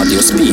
Radio Speed.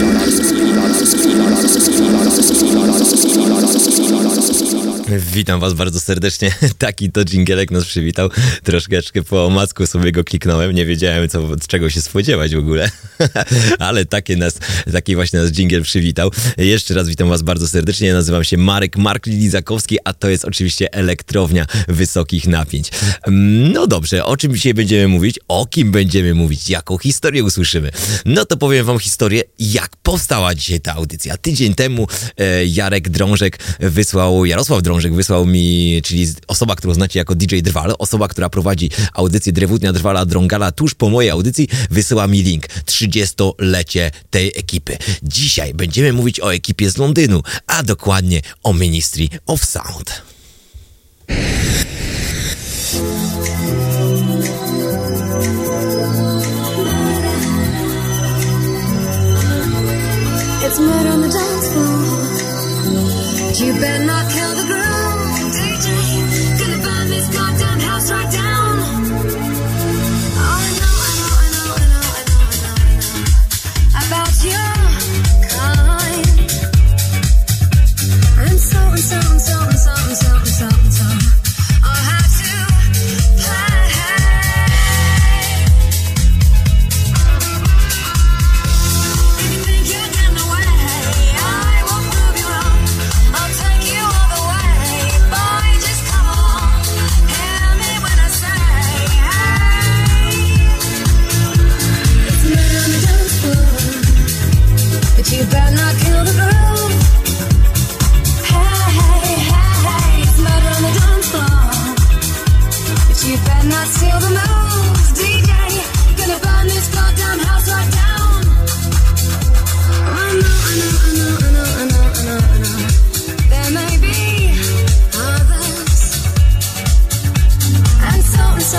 Witam Was bardzo serdecznie. Taki to dżingielek nas przywitał. Troszeczkę po omacku sobie go kliknąłem. Nie wiedziałem, co, czego się spodziewać w ogóle. Ale takie nas, taki właśnie nas dżingiel przywitał. Jeszcze raz witam Was bardzo serdecznie. Nazywam się Marek Mark Lizakowski, a to jest oczywiście elektrownia wysokich napięć. Mm, No dobrze, o czym dzisiaj będziemy mówić? O kim będziemy mówić? Jaką historię usłyszymy? No to powiem Wam historię, jak powstała dzisiaj ta audycja. Tydzień temu e, Jarek Drążek wysłał, Jarosław Drążek wysłał mi, czyli osoba, którą znacie jako DJ Drwal, osoba, która prowadzi audycję Drewutnia Drwala Drągala tuż po mojej audycji, wysyła mi link. 30-lecie tej ekipy. Dzisiaj będziemy mówić o ekipie z Londynu, a dokładnie o Ministry of Sound. Murder on the dance floor. You better not kill the groove, DJ. Gonna burn this goddamn house right down. Oh, I know, I know, I know, I know, I know, I know, I know about your kind. So so so so so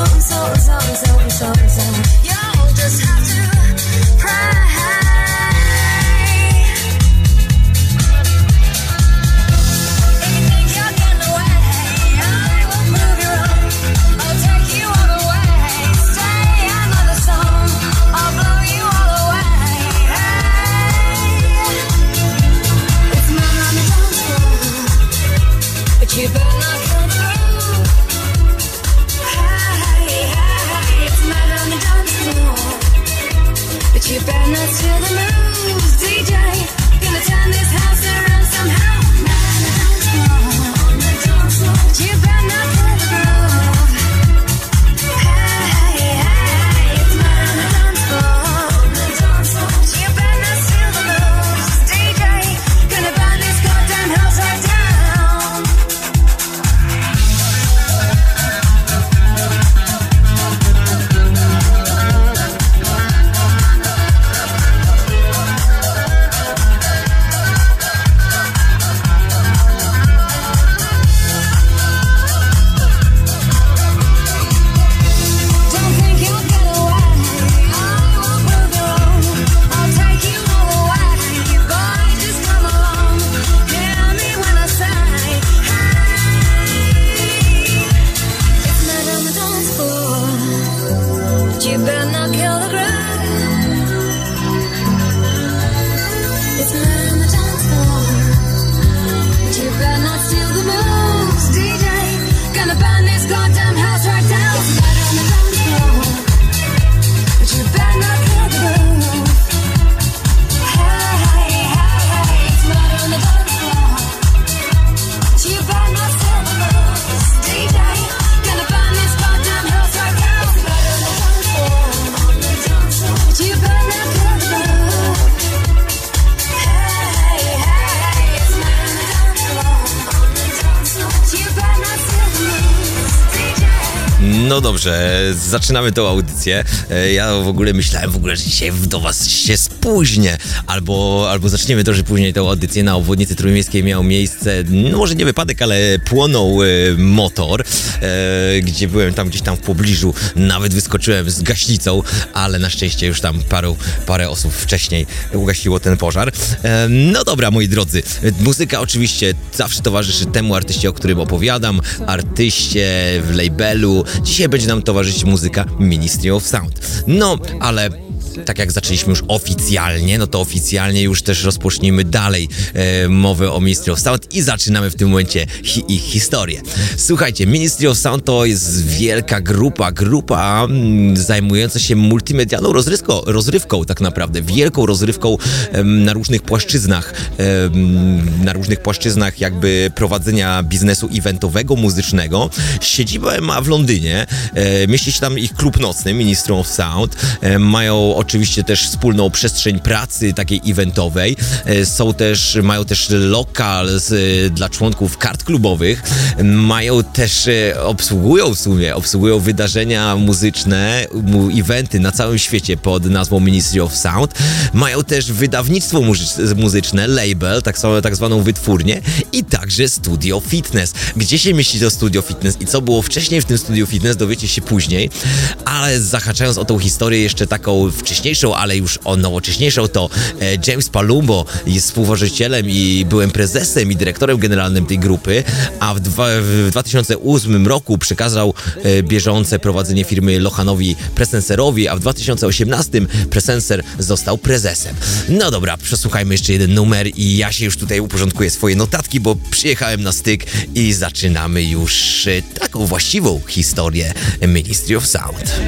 so and so and so and Dobrze, zaczynamy tą audycję. E, Ja w ogóle myślałem w ogóle, że dzisiaj do was się spóźnię, albo, albo zaczniemy trochę później tą audycję. Na obwodnicy trójmiejskiej miał miejsce, no może nie wypadek, ale płonął e, motor, e, gdzie byłem tam gdzieś tam w pobliżu, nawet wyskoczyłem z gaśnicą, ale na szczęście już tam paru, parę osób wcześniej ugasiło ten pożar. E, No dobra, moi drodzy, muzyka oczywiście zawsze towarzyszy temu artyście, o którym opowiadam, artyście w labelu. Dzisiaj będzie nam towarzyszyć muzyka Ministry of Sound. No, ale tak jak zaczęliśmy już oficjalnie, no to oficjalnie już też rozpocznijmy dalej e, mowę o Ministry of Sound i zaczynamy w tym momencie hi ich historię. Słuchajcie, Ministry of Sound to jest wielka grupa, grupa mm, zajmująca się multimedialną rozrywką, rozrywką tak naprawdę, wielką rozrywką na różnych płaszczyznach, na różnych płaszczyznach jakby prowadzenia biznesu eventowego, muzycznego. Siedzibę ma w Londynie, e, mieści się tam ich klub nocny, Ministry of Sound. E, mają oczywiście też wspólną przestrzeń pracy takiej eventowej. E, są też, mają też lokal e, dla członków kart klubowych. Mają też, e, obsługują w sumie, obsługują wydarzenia muzyczne, mu, eventy na całym świecie pod nazwą Ministry of Sound. Mają też wydawnictwo muzy- muzyczne, label, tak, samo, tak zwaną wytwórnię i także studio fitness. Gdzie się mieści to studio fitness i co było wcześniej w tym studio fitness dowiecie się później, ale zahaczając o tą historię jeszcze taką wcześniejszą, ale już o nowocześniejszą, to e, James Palumbo jest współwłaścicielem i byłem prezesem i dyrektorem generalnym tej grupy, a w, dwa, w 2008 roku przekazał e, bieżące prowadzenie firmy Lochanowi Presenserowi, a w 2018 Presenser został prezesem. No dobra, przesłuchajmy jeszcze jeden numer i ja się już tutaj uporządkuję swoje notatki, bo przyjechałem na styk i zaczynamy już e, taką właściwą historię Ministry of Sound.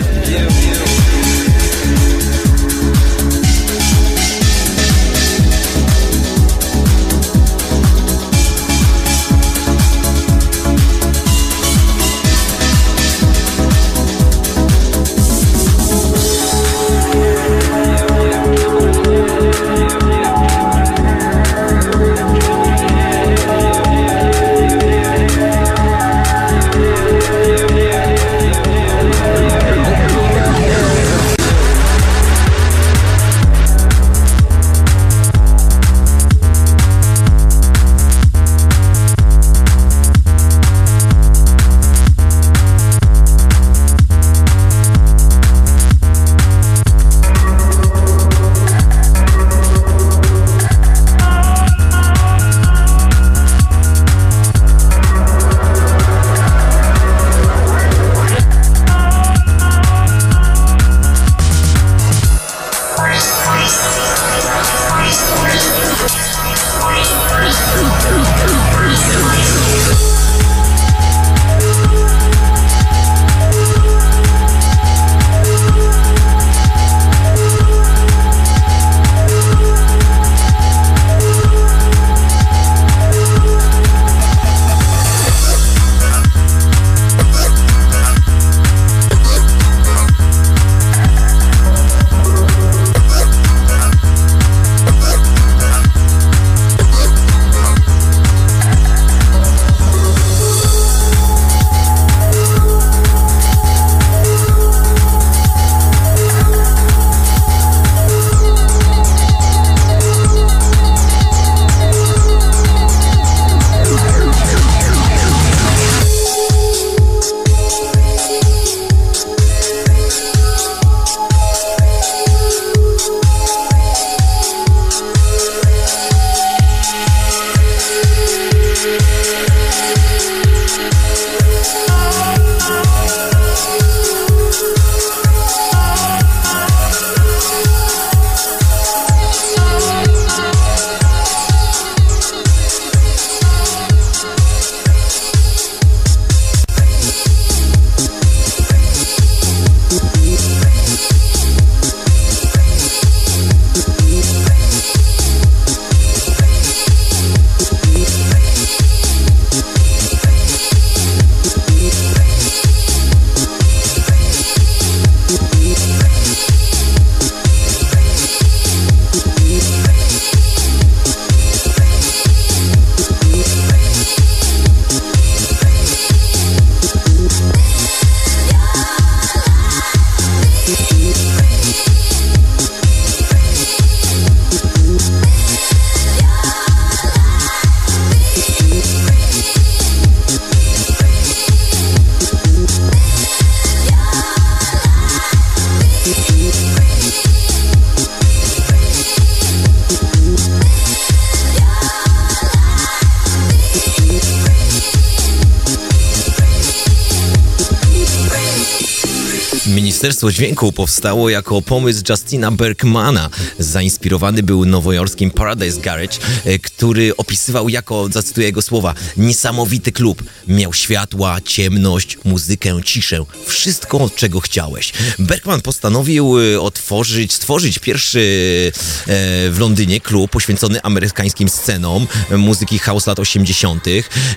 Ministerstwo Dźwięku powstało jako pomysł Justina Bergmana. Zainspirowany był nowojorskim Paradise Garage, e, który opisywał jako, zacytuję jego słowa, niesamowity klub. Miał światła, ciemność, muzykę, ciszę. Wszystko, czego chciałeś. Bergman postanowił e, otworzyć, stworzyć pierwszy e, w Londynie klub poświęcony amerykańskim scenom e, muzyki house lat 80.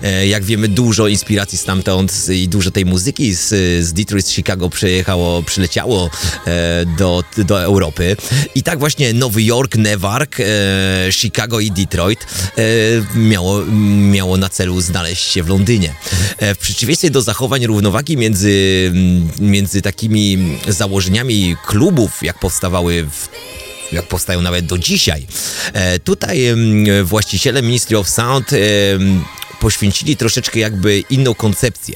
E, Jak wiemy, dużo inspiracji stamtąd i dużo tej muzyki z, z Detroit, z Chicago przyjechało, przyleciało do, do Europy. I tak właśnie Nowy Jork, Newark, Chicago i Detroit miało, miało na celu znaleźć się w Londynie. W przeciwieństwie do zachowań równowagi między, między takimi założeniami klubów, jak powstawały w jak powstają nawet do dzisiaj. E, tutaj właściciele Ministry of Sound em, poświęcili troszeczkę jakby inną koncepcję.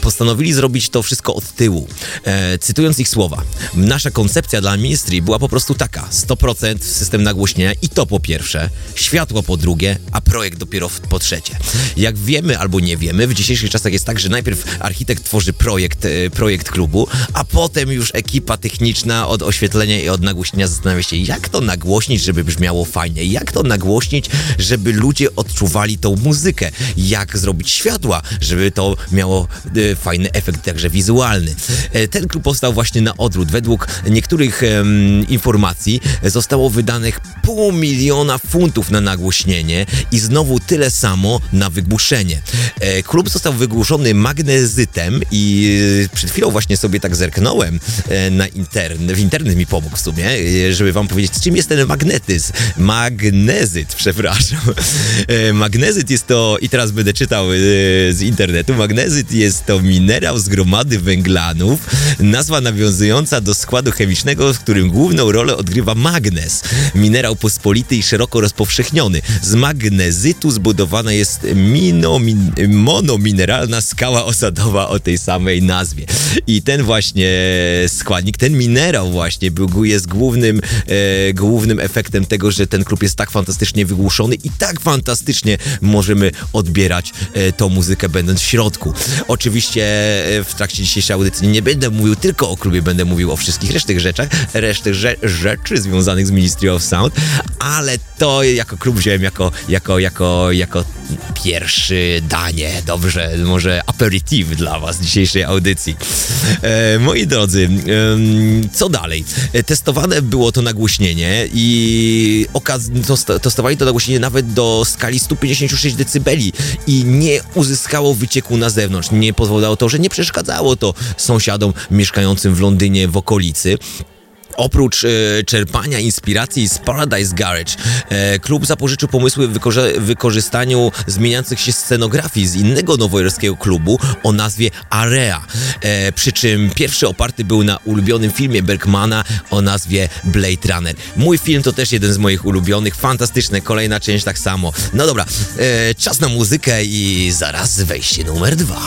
Postanowili zrobić to wszystko od tyłu. E, cytując ich słowa, nasza koncepcja dla Ministry była po prostu taka, 100% system nagłośnienia i to po pierwsze, światło po drugie, a projekt dopiero po trzecie. Jak wiemy albo nie wiemy, w dzisiejszych czasach jest tak, że najpierw architekt tworzy projekt, e, projekt klubu, a potem już ekipa techniczna od oświetlenia i od nagłośnienia zastanawia się, jak to nagłośnić, żeby brzmiało fajnie, jak to nagłośnić, żeby ludzie odczuwali tą muzykę, jak zrobić światła, żeby to miało e, fajny efekt także wizualny. E, ten klub powstał właśnie na odwrót. Według niektórych em, informacji zostało wydanych pół miliona funtów na nagłośnienie i znowu tyle samo na wygłuszenie. E, klub został wygłuszony magnezytem i e, przed chwilą właśnie sobie tak zerknąłem e, na internet, w internet mi pomógł w sumie, e, żeby wam powiedzieć, czym jest ten magnetyzm. Magnezyt, przepraszam. E, Magnezyt jest to, i teraz będę czytał e, z internetu, magnezyt jest to minerał z gromady węglanów, nazwa nawiązująca do składu chemicznego, w którym główną rolę odgrywa magnez. Minerał pospolity i szeroko rozpowszechniony. Z magnezytu zbudowana jest monomineralna skała osadowa o tej samej nazwie. I ten właśnie składnik, ten minerał właśnie był, jest głównym, e, głównym efektem tego, że ten klub jest tak fantastycznie wygłuszony i tak fantastycznie możemy odbierać e, tą muzykę będąc w środku. Oczywiście e, w trakcie dzisiejszej audycji nie będę mówił tylko o klubie, będę mówił o wszystkich resztych rzeczach, resztych rze rzeczy związanych z Ministry of Sound, ale to jako klub wziąłem jako, jako, jako, jako pierwszy danie, dobrze, może aperitif dla was dzisiejszej audycji. E, moi drodzy, co dalej? E, Testowane było to nagłośnienie i okaz- to st- testowali to nagłośnienie nawet do skali 156 dB i nie uzyskało wycieku na zewnątrz. Nie pozwalało to, że nie przeszkadzało to sąsiadom mieszkającym w Londynie w okolicy. Oprócz e, czerpania inspiracji z Paradise Garage, e, klub zapożyczył pomysły w wykorzystaniu zmieniających się scenografii z innego nowojorskiego klubu o nazwie Area. E, przy czym pierwszy oparty był na ulubionym filmie Bergmana o nazwie Blade Runner. Mój film to też jeden z moich ulubionych, fantastyczne, kolejna część tak samo. No dobra, czas na muzykę i zaraz wejście numer dwa.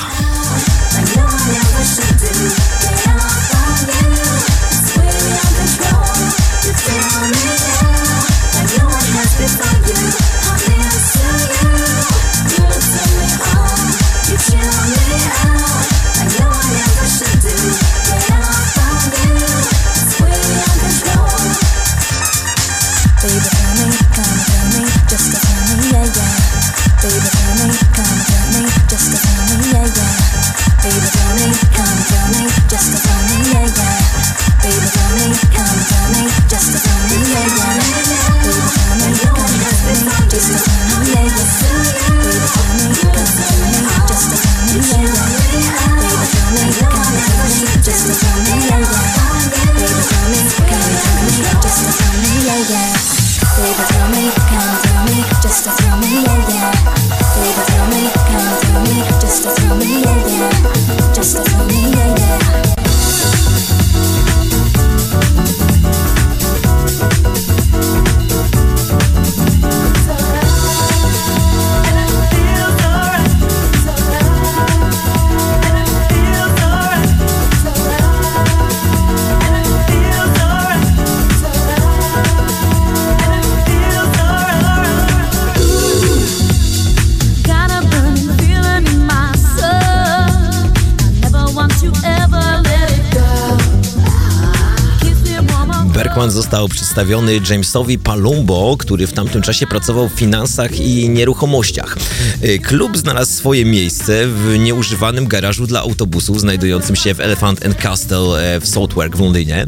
Bergman został przedstawiony Jamesowi Palumbo, który w tamtym czasie pracował w finansach i nieruchomościach. Y, Klub znalazł swoje miejsce w nieużywanym garażu dla autobusów znajdującym się w Elephant and Castle e, w Southwark w Londynie.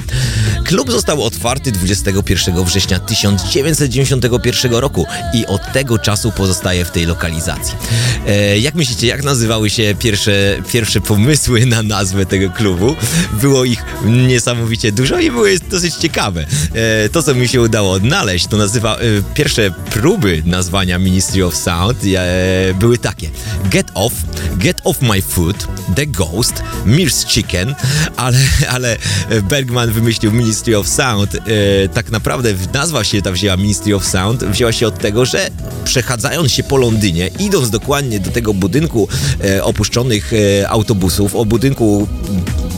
Klub został otwarty 21 września 1991 roku i od tego czasu pozostaje w tej lokalizacji. E, jak myślicie, jak nazywały się pierwsze, pierwsze pomysły na nazwę tego klubu? Było ich niesamowicie dużo i były dosyć ciekawe. E, to, co mi się udało odnaleźć, to nazywa e, pierwsze próby nazwania Ministry of Sound e, były takie. Get Off, Get Off My Foot, The Ghost, Mir's Chicken, ale, ale Bergman wymyślił Ministry of Sound. Tak naprawdę nazwa się ta wzięła Ministry of Sound, wzięła się od tego, że przechadzając się po Londynie, idąc dokładnie do tego budynku opuszczonych autobusów, o budynku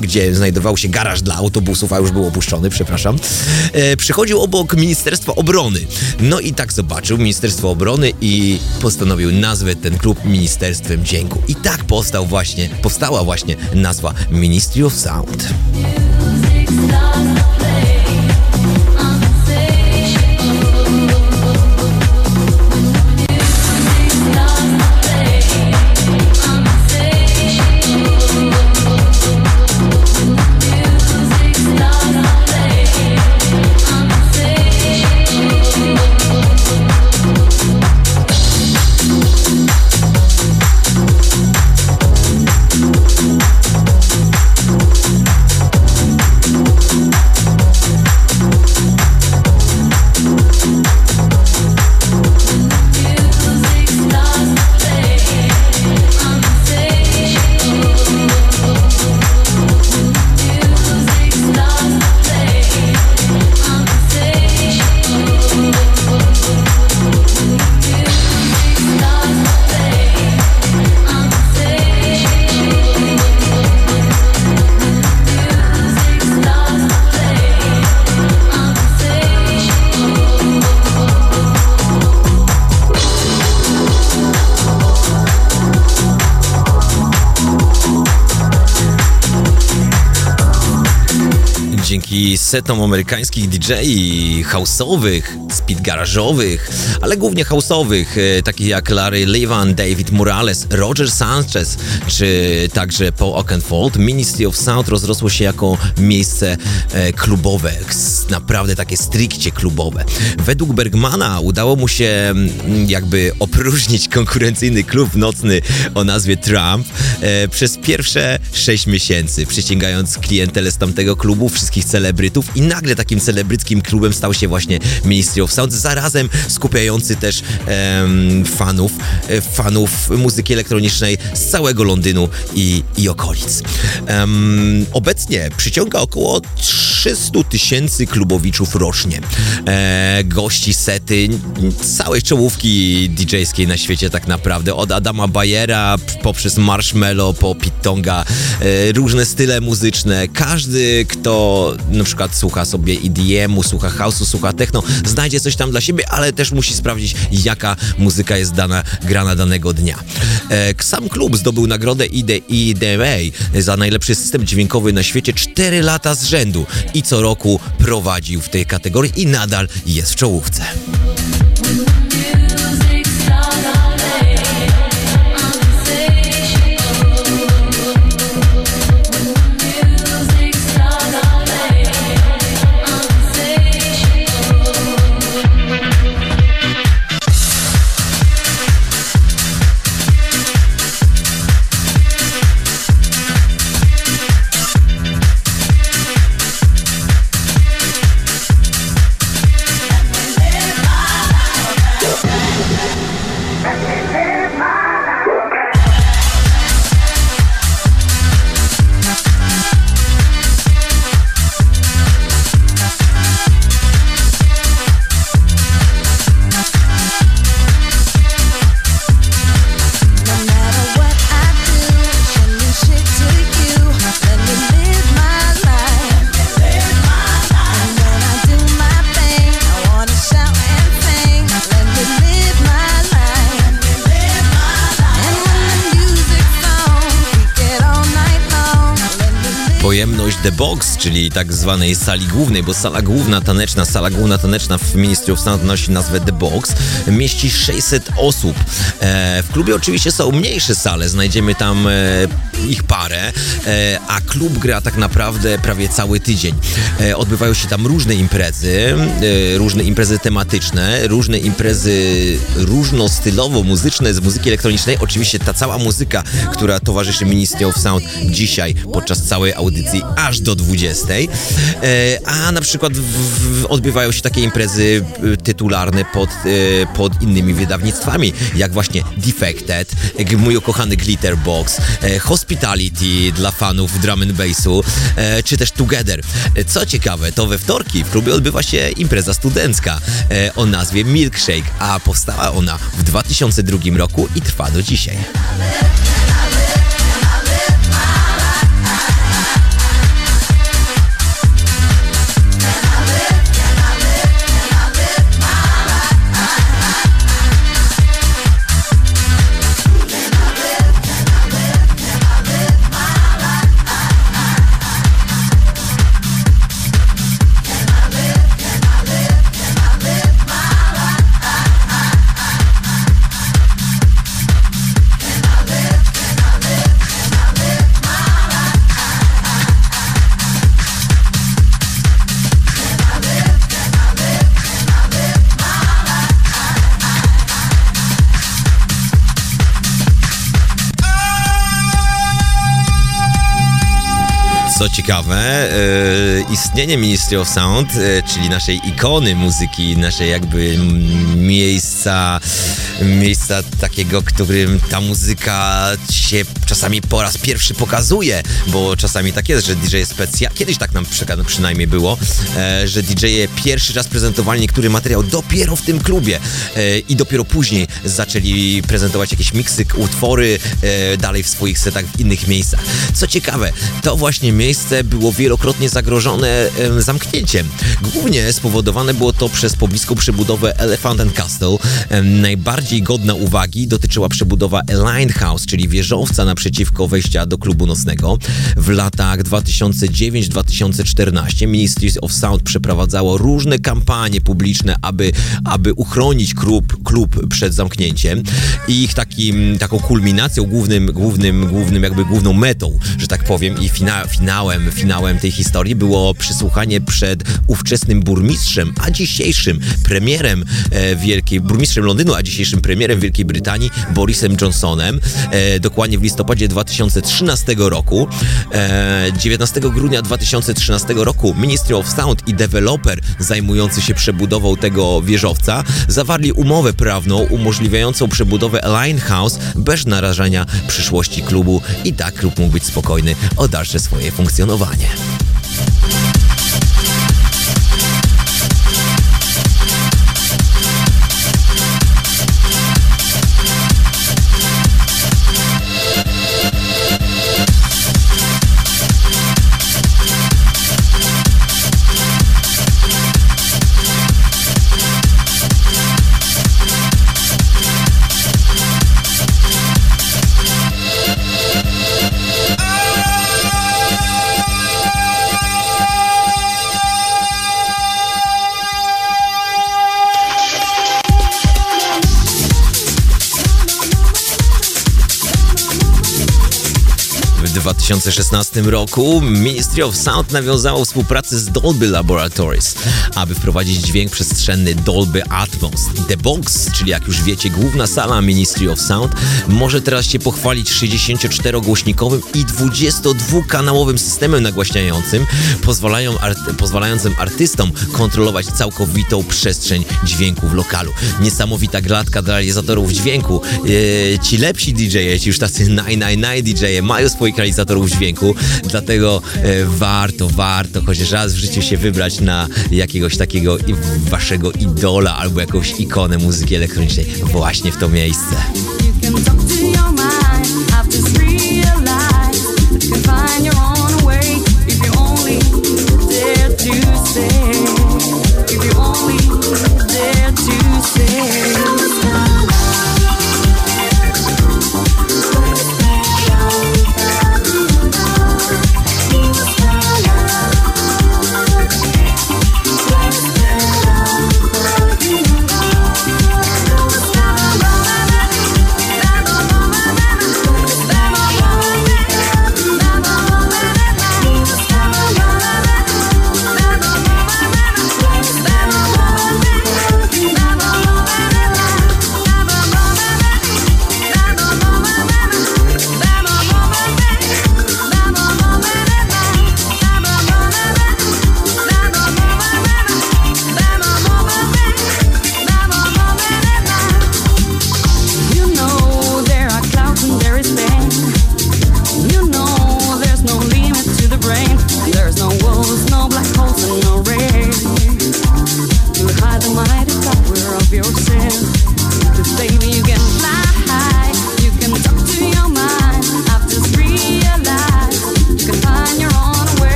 gdzie znajdował się garaż dla autobusów, a już był opuszczony, przepraszam, e, przychodził obok Ministerstwa Obrony. No i tak zobaczył Ministerstwo Obrony i postanowił nazwać ten klub Ministerstwem Dźwięku. I tak powstał właśnie, powstała właśnie nazwa Ministry of Sound. Setom amerykańskich DJ-i house'owych, speed garażowych, ale głównie house'owych, e, takich jak Larry Levan, David Morales, Roger Sanchez, czy także Paul Oakenfold, Ministry of Sound rozrosło się jako miejsce e, klubowe, naprawdę takie stricte klubowe. Według Bergmana udało mu się mm, jakby opróżnić konkurencyjny klub nocny o nazwie Trump e, przez pierwsze 6 miesięcy, przyciągając klientelę z tamtego klubu, wszystkich celebrytów i nagle takim celebryckim klubem stał się właśnie Ministry of Sound, zarazem skupiający też em, fanów, e, fanów muzyki elektronicznej z całego Londynu i, i okolic. Obecnie przyciąga około 300 tysięcy klubowiczów rocznie. E, gości sety całej czołówki DJ-skiej na świecie tak naprawdę. Od Adama Bayera poprzez Marshmello po Pittonga, e, różne style muzyczne. Każdy, kto na przykład słucha sobie EDM-u, słucha house'u, słucha techno, znajdzie coś tam dla siebie, ale też musi sprawdzić, jaka muzyka jest dana, grana danego dnia. E, sam klub zdobył nagrodę ID IDMA za najlepszy system dźwiękowy na świecie 4 lata z rzędu i co roku prowadził w tej kategorii i nadal jest w czołówce. Czyli tak zwanej sali głównej, bo sala główna taneczna, sala główna taneczna w Ministry of nosi nazwę The Box, mieści 600 osób. E, w klubie oczywiście są mniejsze sale, znajdziemy tam e, ich parę, e, a klub gra tak naprawdę prawie cały tydzień. Odbywają się tam różne imprezy, różne imprezy tematyczne, różne imprezy różnostylowo-muzyczne z muzyki elektronicznej. Oczywiście ta cała muzyka, która towarzyszy Ministry of Sound dzisiaj podczas całej audycji aż do 20. E, a na przykład odbywają się takie imprezy tytularne pod, pod innymi wydawnictwami, jak właśnie Defected, e, mój ukochany Glitterbox, e, Hospitality dla fanów drum and bassu, e, czy też Together. E, Co ciekawe, to we wtorki w klubie odbywa się impreza studencka o nazwie Milkshake, a powstała ona w 2002 roku i trwa do dzisiaj. Ciekawe, e, istnienie Ministry of Sound, e, czyli naszej ikony muzyki, naszej jakby miejsca, miejsca takiego, którym ta muzyka się czasami po raz pierwszy pokazuje, bo czasami tak jest, że DJ specja, kiedyś tak nam przy, przynajmniej było, e, że DJ pierwszy raz prezentowali niektóry materiał dopiero w tym klubie i dopiero później zaczęli prezentować jakieś miksy, utwory dalej w swoich setach w innych miejscach. Co ciekawe, to właśnie miejsce było wielokrotnie zagrożone em, zamknięciem. Głównie spowodowane było to przez pobliską przebudowę Elephant and Castle. Najbardziej godna uwagi dotyczyła przebudowa Aligned House, czyli wieżowca naprzeciwko wejścia do klubu nocnego. W latach 2009-2014 Ministries of Sound przeprowadzało różne kampanie publiczne, aby, aby uchronić klub, klub przed zamknięciem. I ich takim, taką kulminacją, głównym, głównym, głównym jakby główną metą, że tak powiem, i fina, finałem, finałem tej historii było przysłuchanie przed ówczesnym burmistrzem, a dzisiejszym premierem e, Wielkiej, burmistrzem Londynu, a dzisiejszym premierem Wielkiej Brytanii, Borisem Johnsonem, e, dokładnie w listopadzie 2013 roku. E, 19 grudnia 2013 roku Ministry of Sound i deweloper zajmujący się przebudową tego wieżowca zawarli umowę prawną umożliwiającą przebudowę Align House bez narażania przyszłości klubu. I tak klub mógł być spokojny o dalsze swoje funkcjonowanie. 2016 roku Ministry of Sound nawiązało współpracę z Dolby Laboratories, aby wprowadzić dźwięk przestrzenny Dolby Atmos. The Box, czyli jak już wiecie, główna sala Ministry of Sound, może teraz się pochwalić 64-głośnikowym i 22-kanałowym systemem nagłaśniającym, pozwalają pozwalającym artystom kontrolować całkowitą przestrzeń dźwięku w lokalu. Niesamowita klatka dla realizatorów dźwięku. Eee, ci lepsi DJ-e, ci już tacy naj-naj-naj DJ-e mają swoich realizatorów dźwięku, dlatego e, warto, warto chociaż raz w życiu się wybrać na jakiegoś takiego waszego idola albo jakąś ikonę muzyki elektronicznej właśnie w to miejsce.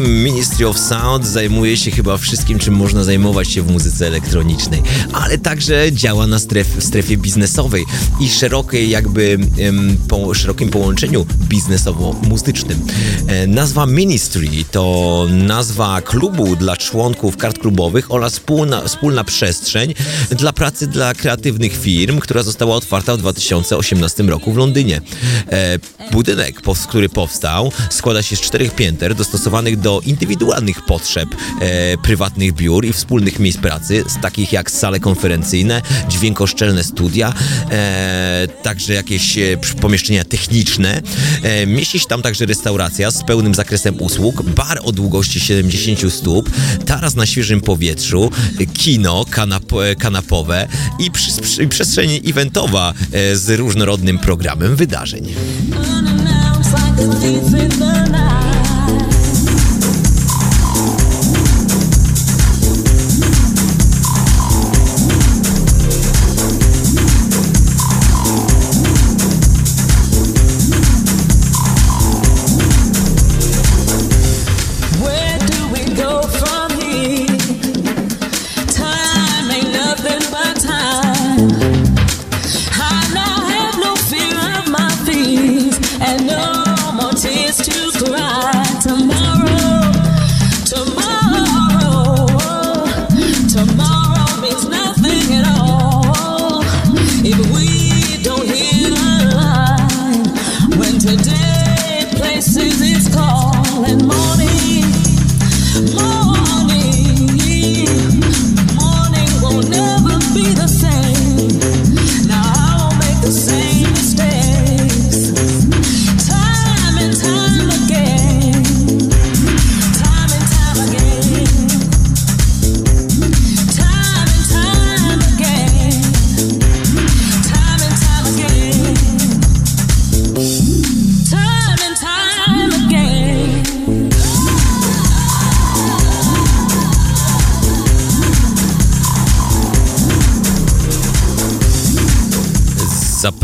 Ministry of Sound zajmuje się chyba wszystkim, czym można zajmować się w muzyce elektronicznej, ale także działa na stref, w strefie biznesowej i szerokiej jakby em, po, szerokim połączeniu biznesowo-muzycznym. E, nazwa Ministry to nazwa klubu dla członków kart klubowych oraz wspólna, wspólna przestrzeń dla pracy dla kreatywnych firm, która została otwarta w 2018 roku w Londynie. E, budynek, który powstał, składa się z czterech pięter dostosowanych do indywidualnych potrzeb e, prywatnych biur i wspólnych miejsc pracy, z takich jak sale konferencyjne, dźwiękoszczelne studia, e, także jakieś e, pomieszczenia techniczne. E, mieści się tam także restauracja z pełnym zakresem usług, bar o długości 70 stóp, taras na świeżym powietrzu, kino kanap, e, kanapowe i przy, przy, przestrzeń eventowa e, z różnorodnym programem wydarzeń. Like a thief in the night.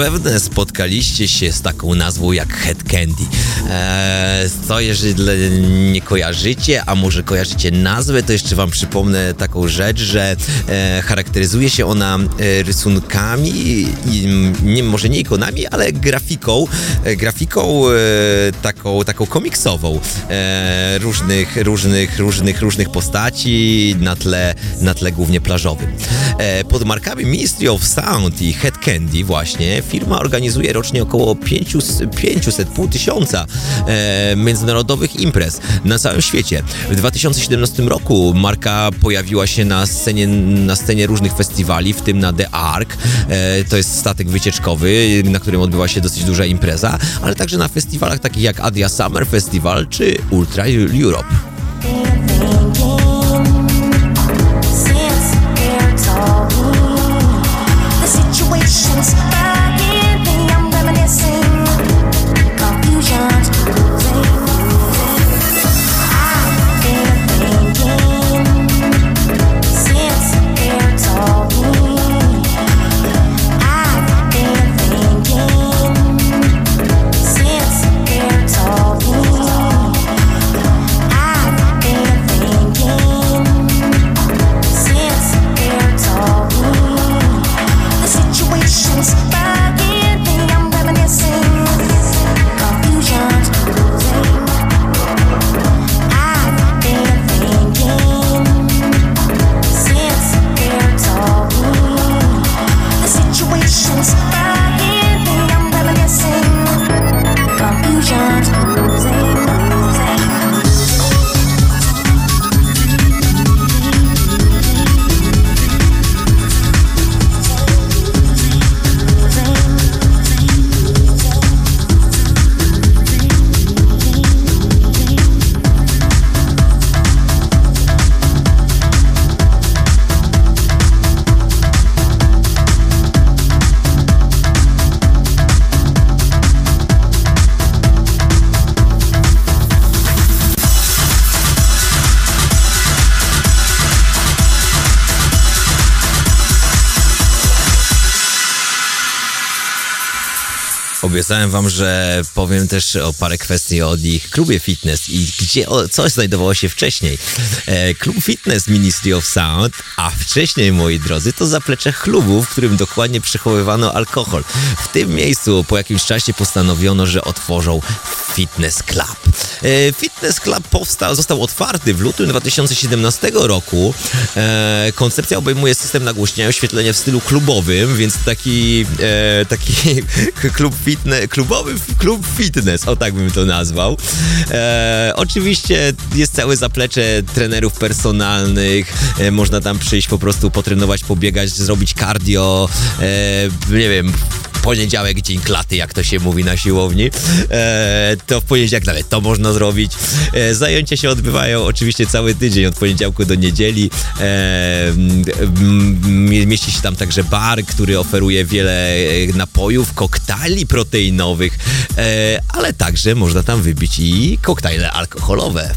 Zapewne spotkaliście się z taką nazwą jak Head Candy. Eee, co jeżeli nie kojarzycie, a może kojarzycie nazwę, to jeszcze wam przypomnę taką rzecz, że e, charakteryzuje się ona e, rysunkami i nie, może nie ikonami, ale grafiką, e, grafiką e, taką, taką komiksową e, różnych, różnych, różnych, różnych postaci na tle, na tle głównie plażowym. E, pod markami Ministry of Sound i Head Candy właśnie firma organizuje rocznie około 500, 500 pół tysiąca e, międzynarodowych imprez na całym świecie. W 2017 roku marka pojawiła się na scenie, na scenie różnych festiwali, w tym na The Ark. E, to jest statek wycieczkowy, na którym odbywa się dosyć duża impreza, ale także na festiwalach takich jak Adia Summer Festival czy Ultra Europe. questions. Obiecałem wam, że powiem też o parę kwestii o ich klubie fitness i gdzie o, coś znajdowało się wcześniej. E, klub fitness Ministry of Sound, a wcześniej, moi drodzy, to zaplecze klubu, w którym dokładnie przechowywano alkohol. W tym miejscu po jakimś czasie postanowiono, że otworzą Fitness Club. E, Fitness Club powstał, został otwarty w lutym 2017 roku. E, koncepcja obejmuje system nagłośnienia oświetlenia w stylu klubowym, więc taki, e, taki klub fitness, klubowy klub fitness, o tak bym to nazwał. E, oczywiście jest całe zaplecze trenerów personalnych, e, można tam przyjść po prostu potrenować, pobiegać, zrobić cardio, e, nie wiem, poniedziałek dzień klaty, jak to się mówi na siłowni, e, to w poniedziałek nawet to można zrobić. E, zajęcia się odbywają oczywiście cały tydzień, od poniedziałku do niedzieli. E, mieści się tam także bar, który oferuje wiele e, napojów, koktajli proteinowych, e, ale także można tam wybić i koktajle alkoholowe.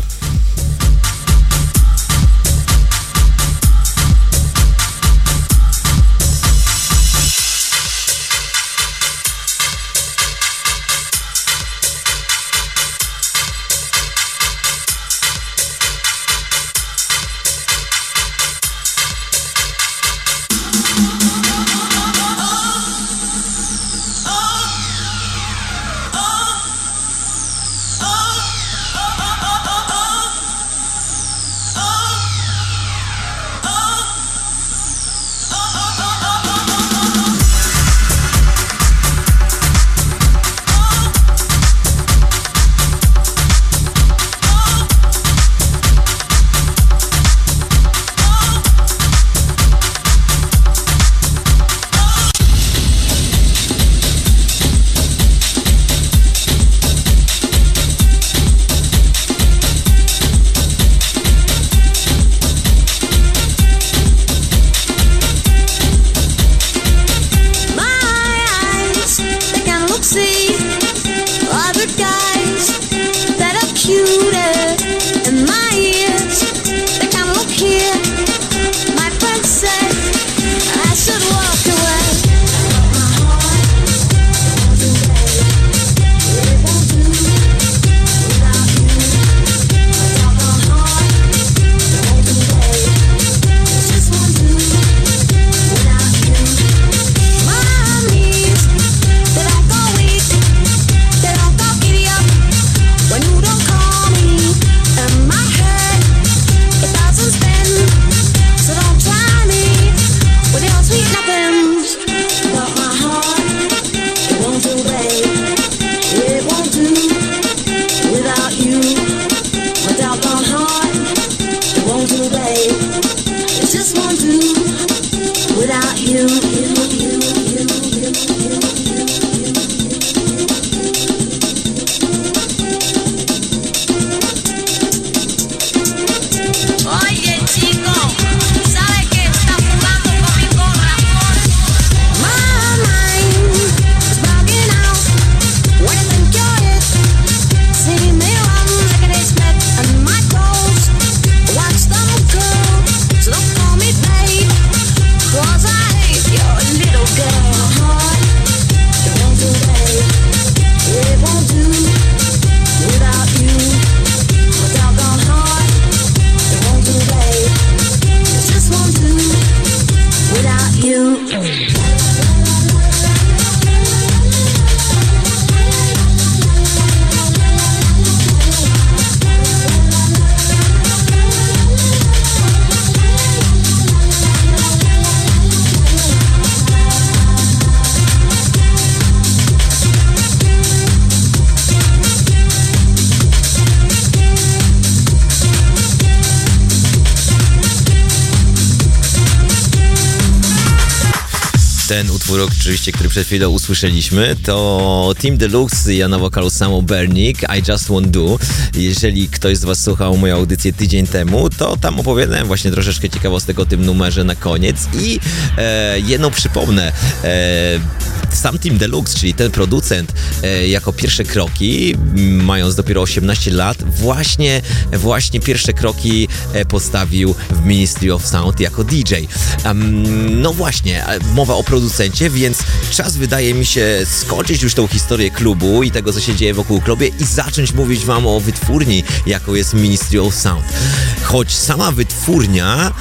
Oczywiście, który przed chwilą usłyszeliśmy, to Team Deluxe, ja na wokalu Samo Bernik, I Just Won't Do. Jeżeli ktoś z Was słuchał moją audycję tydzień temu, to tam opowiadałem właśnie troszeczkę ciekawostek o tym numerze na koniec i e, jedną przypomnę. E, sam Team Deluxe, czyli ten producent, jako pierwsze kroki, mając dopiero 18 lat, właśnie, właśnie pierwsze kroki e, postawił w Ministry of Sound jako DJ. No właśnie, e, mowa o producencie więc czas wydaje mi się skończyć już tą historię klubu i tego, co się dzieje wokół klubie i zacząć mówić wam o wytwórni, jaką jest Ministry of Sound. Choć sama wytwórnia e,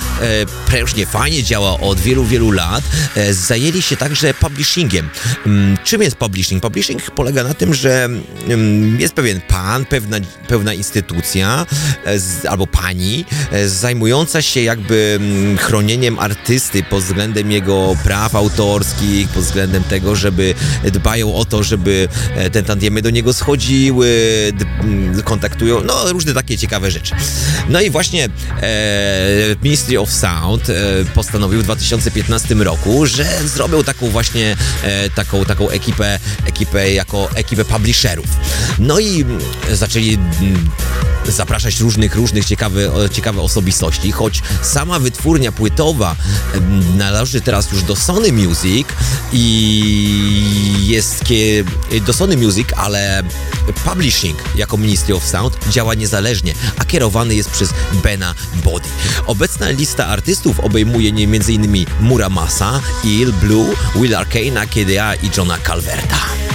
prężnie, fajnie działa od wielu, wielu lat, e, zajęli się także publishingiem. Mm, czym jest publishing? Publishing polega na tym, że mm, jest pewien pan, pewna, pewna instytucja e, albo pani e, zajmująca się jakby mm, chronieniem artysty pod względem jego praw autorskich, pod względem tego, żeby dbają o to, żeby e, te tantiemy do niego schodziły, d- m, kontaktują, no różne takie ciekawe rzeczy. No i właśnie e, Ministry of Sound e, postanowił w 2015 roku, że zrobią taką właśnie e, taką, taką ekipę, ekipę jako ekipę publisherów. No i mm, zaczęli mm, zapraszać różnych, różnych ciekawe, ciekawe osobistości, choć sama wytwórnia płytowa em, należy teraz już do Sony Music i jest do Sony Music, ale publishing jako Ministry of Sound działa niezależnie, a kierowany jest przez Bena Body. Obecna lista artystów obejmuje m.in. Muramasa, Il, Blue, Will Arcane'a, KDA i Johna Calverta.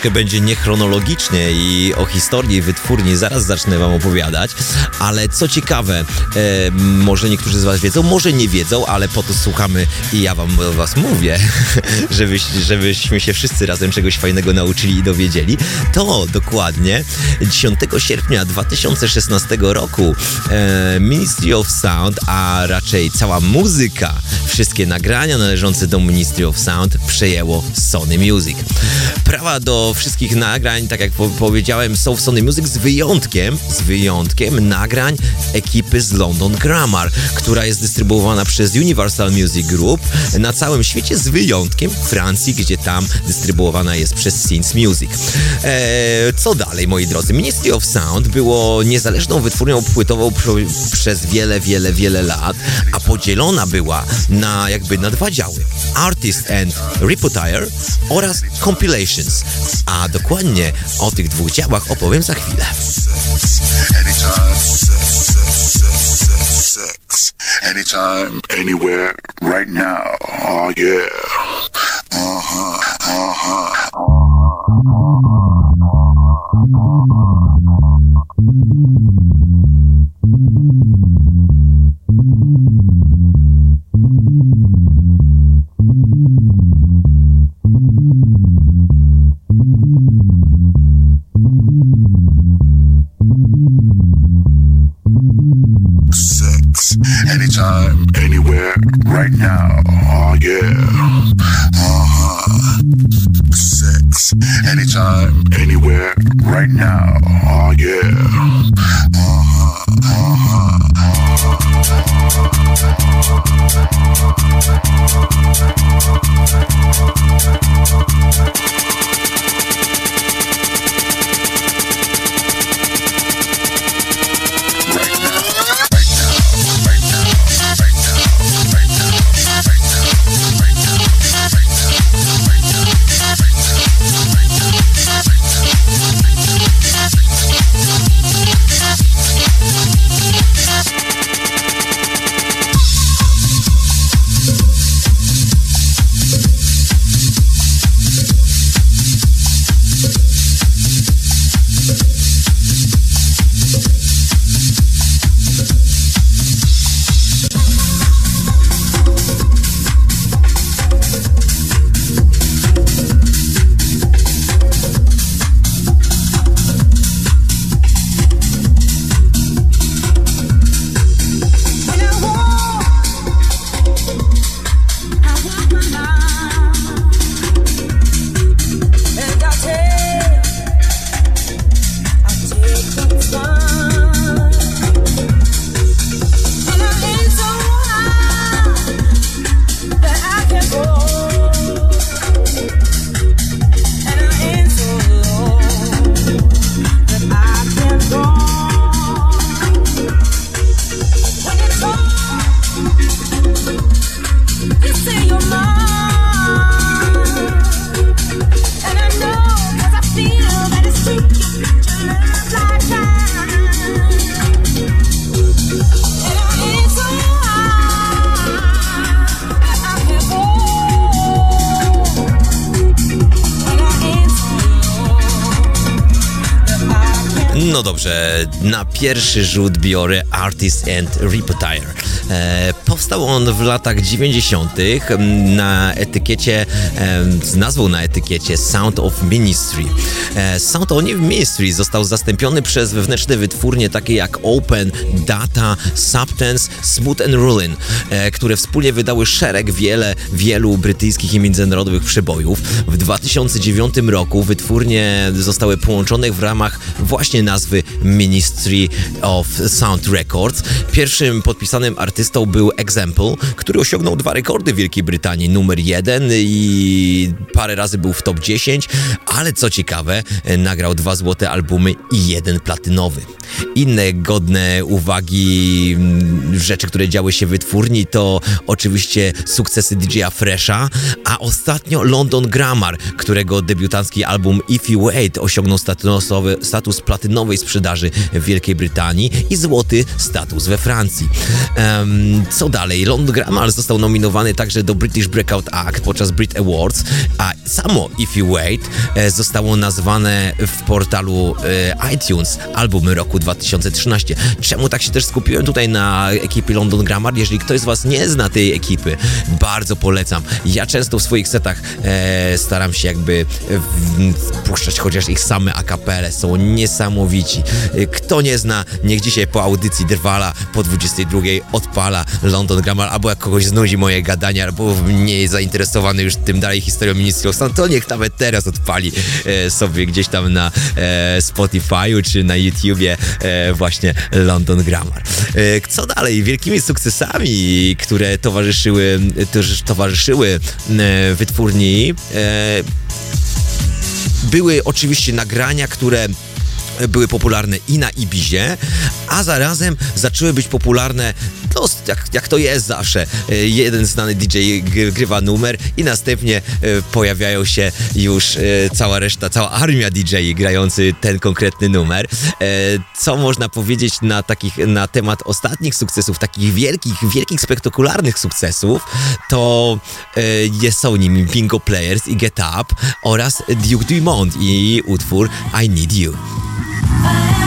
Troszeczkę będzie niechronologicznie i o historii wytwórni zaraz zacznę wam opowiadać, ale co ciekawe, e, może niektórzy z was wiedzą, może nie wiedzą, ale po to słuchamy i ja wam o was mówię, żebyś, żebyśmy się wszyscy razem czegoś fajnego nauczyli i dowiedzieli, to dokładnie 10 sierpnia 2016 roku e, Ministry of Sound, a raczej cała muzyka, wszystkie nagrania należące do Ministry of Sound przejęło Sony Music. Prawa do wszystkich nagrań, tak jak po powiedziałem, są w Sony Music z wyjątkiem, z wyjątkiem nagrań ekipy z London Grammar, która jest dystrybuowana przez Universal Music Group na całym świecie z wyjątkiem Francji, gdzie tam dystrybuowana jest przez Sins Music. Eee, co dalej, moi drodzy? Ministry of Sound było niezależną wytwórnią płytową przez wiele, wiele, wiele lat, a podzielona była na jakby na dwa działy. Artist and Repertoire oraz Compilations. A dokładnie o tych dwóch działach opowiem za chwilę. Anytime, anywhere, right now. Oh yeah. Uh huh. Anytime, anywhere, right now. Oh yeah. Uh huh. Sex. Anytime, anywhere, right now. Oh yeah. Uh pierwszy rzut biorę Artist and Repetire. E, powstał on w latach 90. na etykiecie, e, z nazwą na etykiecie Sound of Ministry. E, Sound of Ministry został zastąpiony przez wewnętrzne wytwórnie takie jak Open, Data, Substance, Smooth and Ruin, e, które wspólnie wydały szereg wiele, wielu brytyjskich i międzynarodowych przebojów. W 2009 roku wytwórnie zostały połączone w ramach właśnie nazwy Ministry of Sound Records. Pierwszym podpisanym artystą był Example, który osiągnął dwa rekordy w Wielkiej Brytanii. Numer jeden i parę razy był w top 10, ale co ciekawe, nagrał dwa złote albumy i jeden platynowy. Inne godne uwagi mm, rzeczy, które działy się w wytwórni, to oczywiście sukcesy DJ-a Fresha, a ostatnio London Grammar, którego debiutancki album If You Wait osiągnął status platynowej sprzedaży w Wielkiej Brytanii i złoty status we Francji. Em, co dalej? London Grammar został nominowany także do British Breakout Act podczas Brit Awards, a samo If You Wait e, zostało nazwane w portalu e, iTunes album roku 2013. Czemu tak się też skupiłem tutaj na ekipie London Grammar? Jeżeli ktoś z Was nie zna tej ekipy, bardzo polecam. Ja często w swoich setach e, staram się jakby w, puszczać chociaż ich same a cappelle. Są niesamowici. E, Kto nie zna, niech dzisiaj po audycji Drwala po 22 odpala London Grammar, albo jak kogoś znudzi moje gadanie, albo nie jest zainteresowany już tym dalej historią Sound, to niech nawet teraz odpali e, sobie gdzieś tam na e, Spotify'u czy na YouTubie e, właśnie London Grammar. E, co dalej? Wielkimi sukcesami, które towarzyszyły, towarzyszyły e, wytwórni e, były oczywiście nagrania, które były popularne i na Ibizie, a zarazem zaczęły być popularne, no, jak, jak to jest zawsze. E, Jeden znany DJ gry- grywa numer i następnie e, pojawiają się już e, cała reszta, cała armia DJ grający ten konkretny numer. Co można powiedzieć na, takich, na temat ostatnich sukcesów, takich wielkich, wielkich, spektakularnych sukcesów, to są nimi Bingo Players i Get Up oraz Duke Dumont i utwór I Need You. Yeah.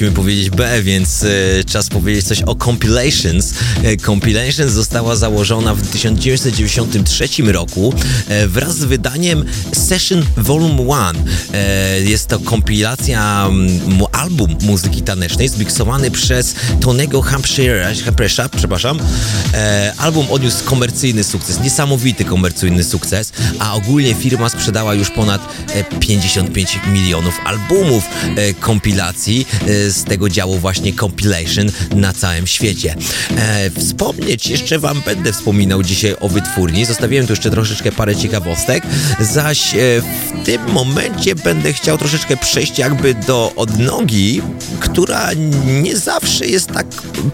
Musimy powiedzieć B, więc e, czas powiedzieć coś o Compilations. E, Compilations została założona w 1993 roku e, wraz z wydaniem Session Volume 1. E, jest to kompilacja album muzyki tanecznej zmiksowany przez Tonego Hampshire'a, Hampshire'a, przepraszam. Album odniósł komercyjny sukces, niesamowity komercyjny sukces, a ogólnie firma sprzedała już ponad e, 55 milionów albumów kompilacji z tego działu właśnie compilation na całym świecie. E, wspomnieć jeszcze wam będę wspominał dzisiaj o wytwórni, zostawiłem tu jeszcze troszeczkę parę ciekawostek, zaś e, w tym momencie będę chciał troszeczkę przejść jakby do odnogi, która nie zawsze jest tak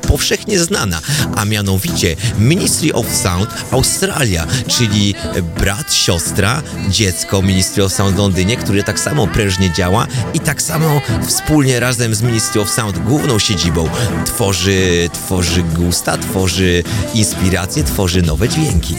powszechnie znana, a mianowicie Ministry of Sound Australia, czyli brat, siostra, dziecko Ministry of Sound Londynie, które tak samo prężnie działa i tak samo wspólnie razem z Ministry of Sound, główną siedzibą, tworzy, tworzy gusta, tworzy inspiracje, tworzy nowe dźwięki.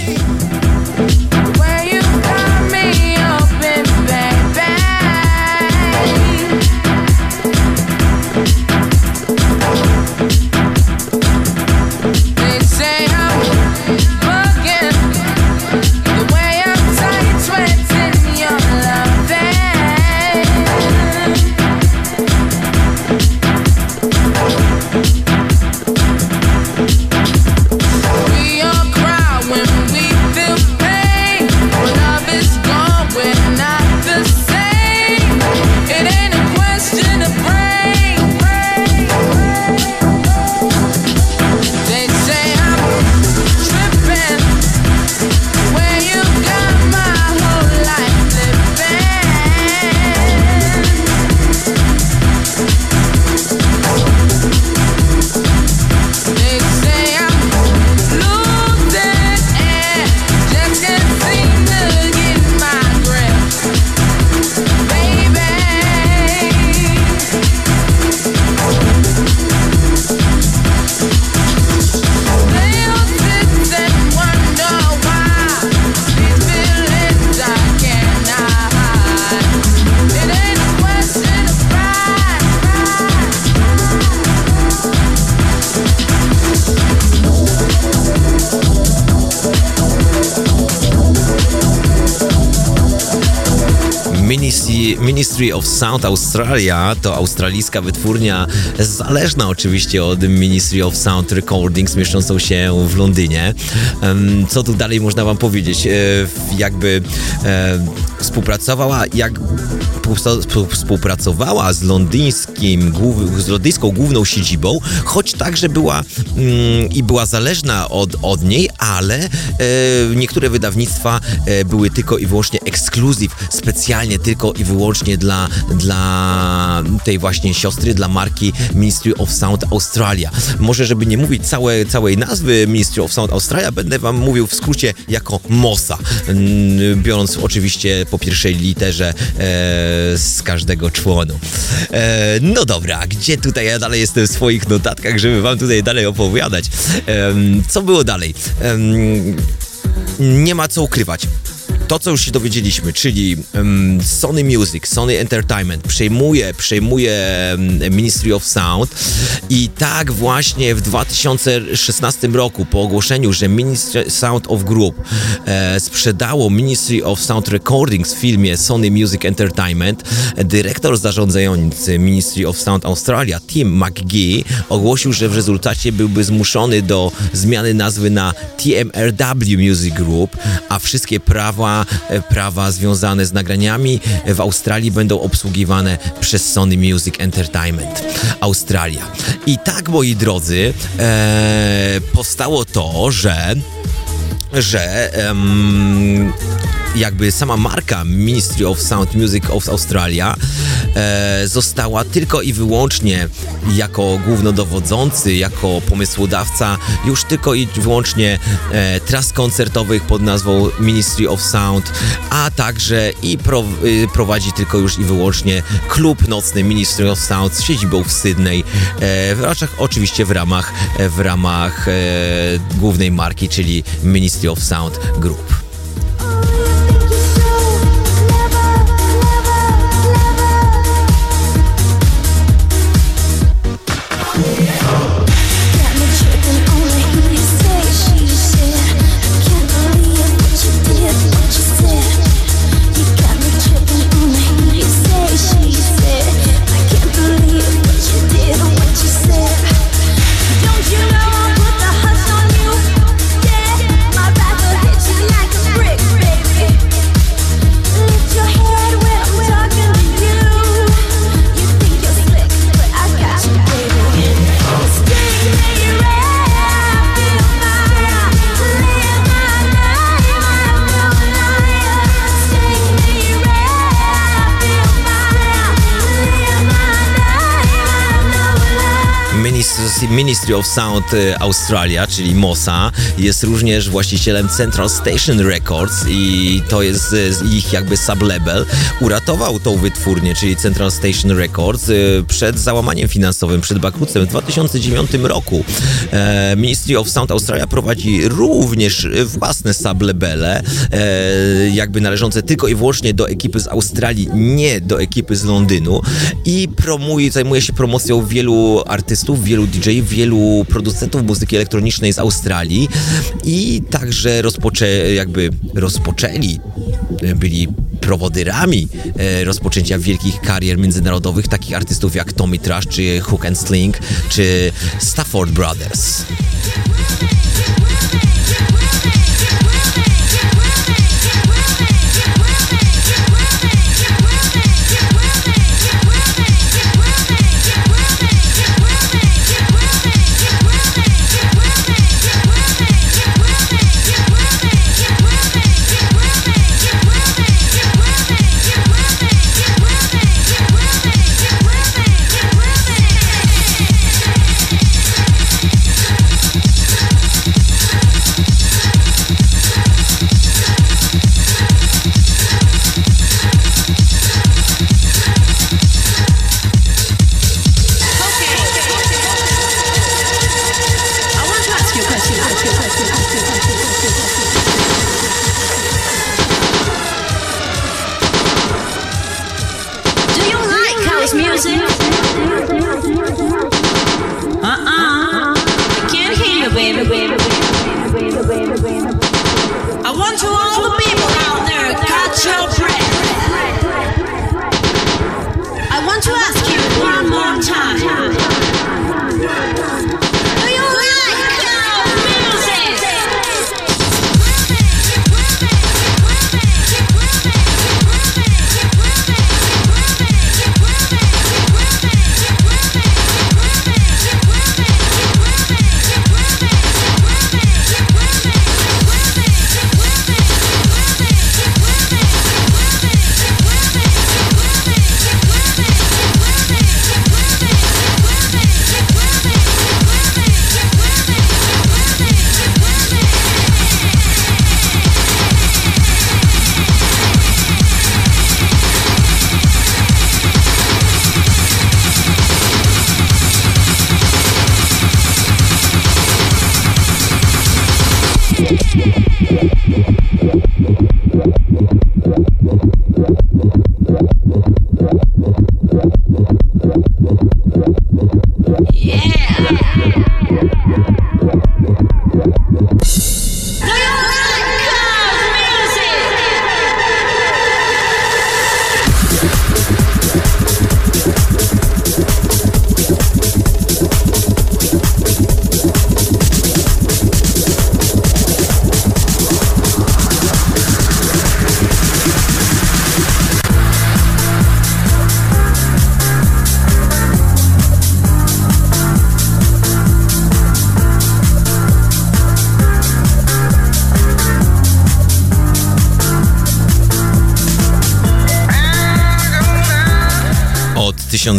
Ministry, of Sound Australia to australijska wytwórnia zależna oczywiście od Ministry of Sound Recordings mieszczącą się w Londynie. Co tu dalej można wam powiedzieć? E, Jakby e, współpracowała, jak współpracowała z londyńskim, z londyńską główną siedzibą, choć także była mm, i była zależna od, od niej, ale e, niektóre wydawnictwa e, były tylko i wyłącznie ekskluzyw, specjalnie tylko i wyłącznie dla, dla tej właśnie siostry, dla marki Ministry of Sound Australia. Może, żeby nie mówić całe, całej nazwy Ministry of Sound Australia, będę wam mówił w skrócie jako MOSA, mm, biorąc oczywiście po pierwszej literze e, z każdego członu. E, no dobra, gdzie tutaj ja dalej jestem w swoich notatkach, żeby wam tutaj dalej opowiadać. Em, co było dalej? Em, nie ma co ukrywać. To, co już się dowiedzieliśmy, czyli em, Sony Music, Sony Entertainment przejmuje, przejmuje em, Ministry of Sound i tak właśnie w 2016 roku po ogłoszeniu, że Ministry Sound of Group e, sprzedało Ministry of Sound Recordings w filmie Sony Music Entertainment, dyrektor zarządzający Ministry of Sound Australia, Tim McGee, ogłosił, że w rezultacie byłby zmuszony do zmiany nazwy na TMRW Music Group, a wszystkie prawa, e, prawa związane z nagraniami w Australii będą obsługiwane przez Sony Music Entertainment Australia. I tak, moi drodzy, e, powstało to, że że em, jakby sama marka Ministry of Sound Music of Australia e, została tylko i wyłącznie jako głównodowodzący, jako pomysłodawca już tylko i wyłącznie e, tras koncertowych pod nazwą Ministry of Sound, a także i pro, y, prowadzi tylko już i wyłącznie klub nocny Ministry of Sound z siedzibą w Sydney, e, w oczywiście w ramach, w ramach e, głównej marki, czyli Ministry of Sound Group. Ministry of Sound e, Australia, czyli MOSA, jest również właścicielem Central Station Records i to jest e, ich jakby sublabel. Uratował tą wytwórnię, czyli Central Station Records, e, przed załamaniem finansowym, przed bankructwem w 2009 roku. E, Ministry of Sound Australia prowadzi również własne sublabele, e, jakby należące tylko i wyłącznie do ekipy z Australii, nie do ekipy z Londynu i promuje, zajmuje się promocją wielu artystów, wielu DJ-ów, wielu producentów muzyki elektronicznej z Australii i także rozpoczę, jakby rozpoczęli, e, byli prowodyrami e, rozpoczęcia wielkich karier międzynarodowych takich artystów jak Tommy Trash, czy Hook and Sling, czy Stafford Brothers.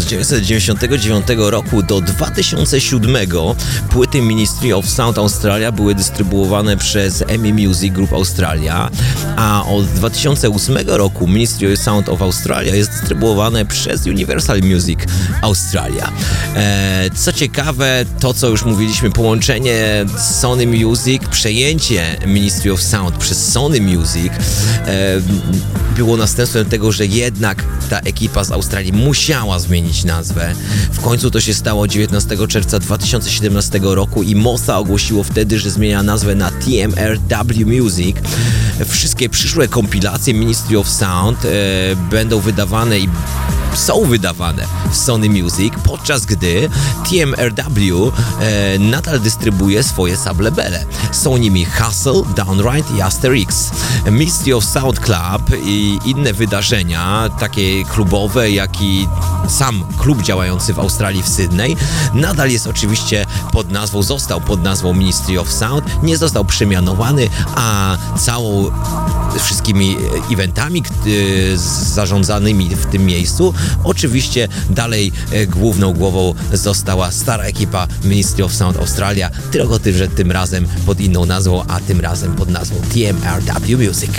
1999 roku do 2007 płyty Ministry of Sound Australia były dystrybuowane przez EMI Music Group Australia, a od 2008 roku Ministry of Sound of Australia jest dystrybuowane przez Universal Music Australia. E, co ciekawe, to co już mówiliśmy, połączenie Sony Music, przejęcie Ministry of Sound przez Sony Music e, było następstwem tego, że jednak ta ekipa z Australii musiała zmienić nazwę. W końcu to się stało 19 czerwca 2017 roku i Mosa ogłosiło wtedy, że zmienia nazwę na TMRW Music. Wszystkie przyszłe kompilacje Ministry of Sound e, będą wydawane i są wydawane w Sony Music, podczas gdy TMRW e, nadal dystrybuuje swoje sublabele. Są nimi Hustle, Downright i Asterix. Ministry of Sound Club i inne wydarzenia, takie klubowe, jak i sam klub działający w Australii w Sydney, nadal jest oczywiście pod nazwą, został pod nazwą Ministry of Sound, nie został przemianowany, a całą wszystkimi e, eventami e, zarządzanymi w tym miejscu. Oczywiście dalej e, główną głową została stara ekipa Ministry of Sound Australia, tylko tym, że tym razem pod inną nazwą, a tym razem pod nazwą TMRW Music.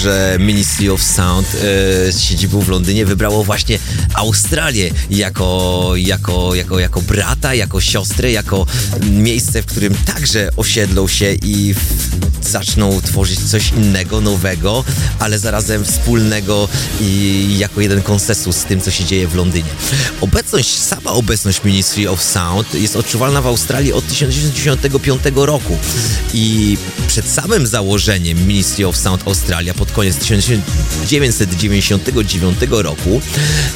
Że Ministry of Sound e, z siedzibą w Londynie wybrało właśnie Australię jako, jako, jako, jako brata, jako siostrę, jako miejsce, w którym także osiedlą się i w, zaczną tworzyć coś innego, nowego, ale zarazem wspólnego i jako jeden konsensus z tym, co się dzieje w Londynie. Obecność, sama obecność Ministry of Sound jest odczuwalna w Australii od 1995 roku i przed samym założeniem Ministry of Sound Australia pod koniec 1999 roku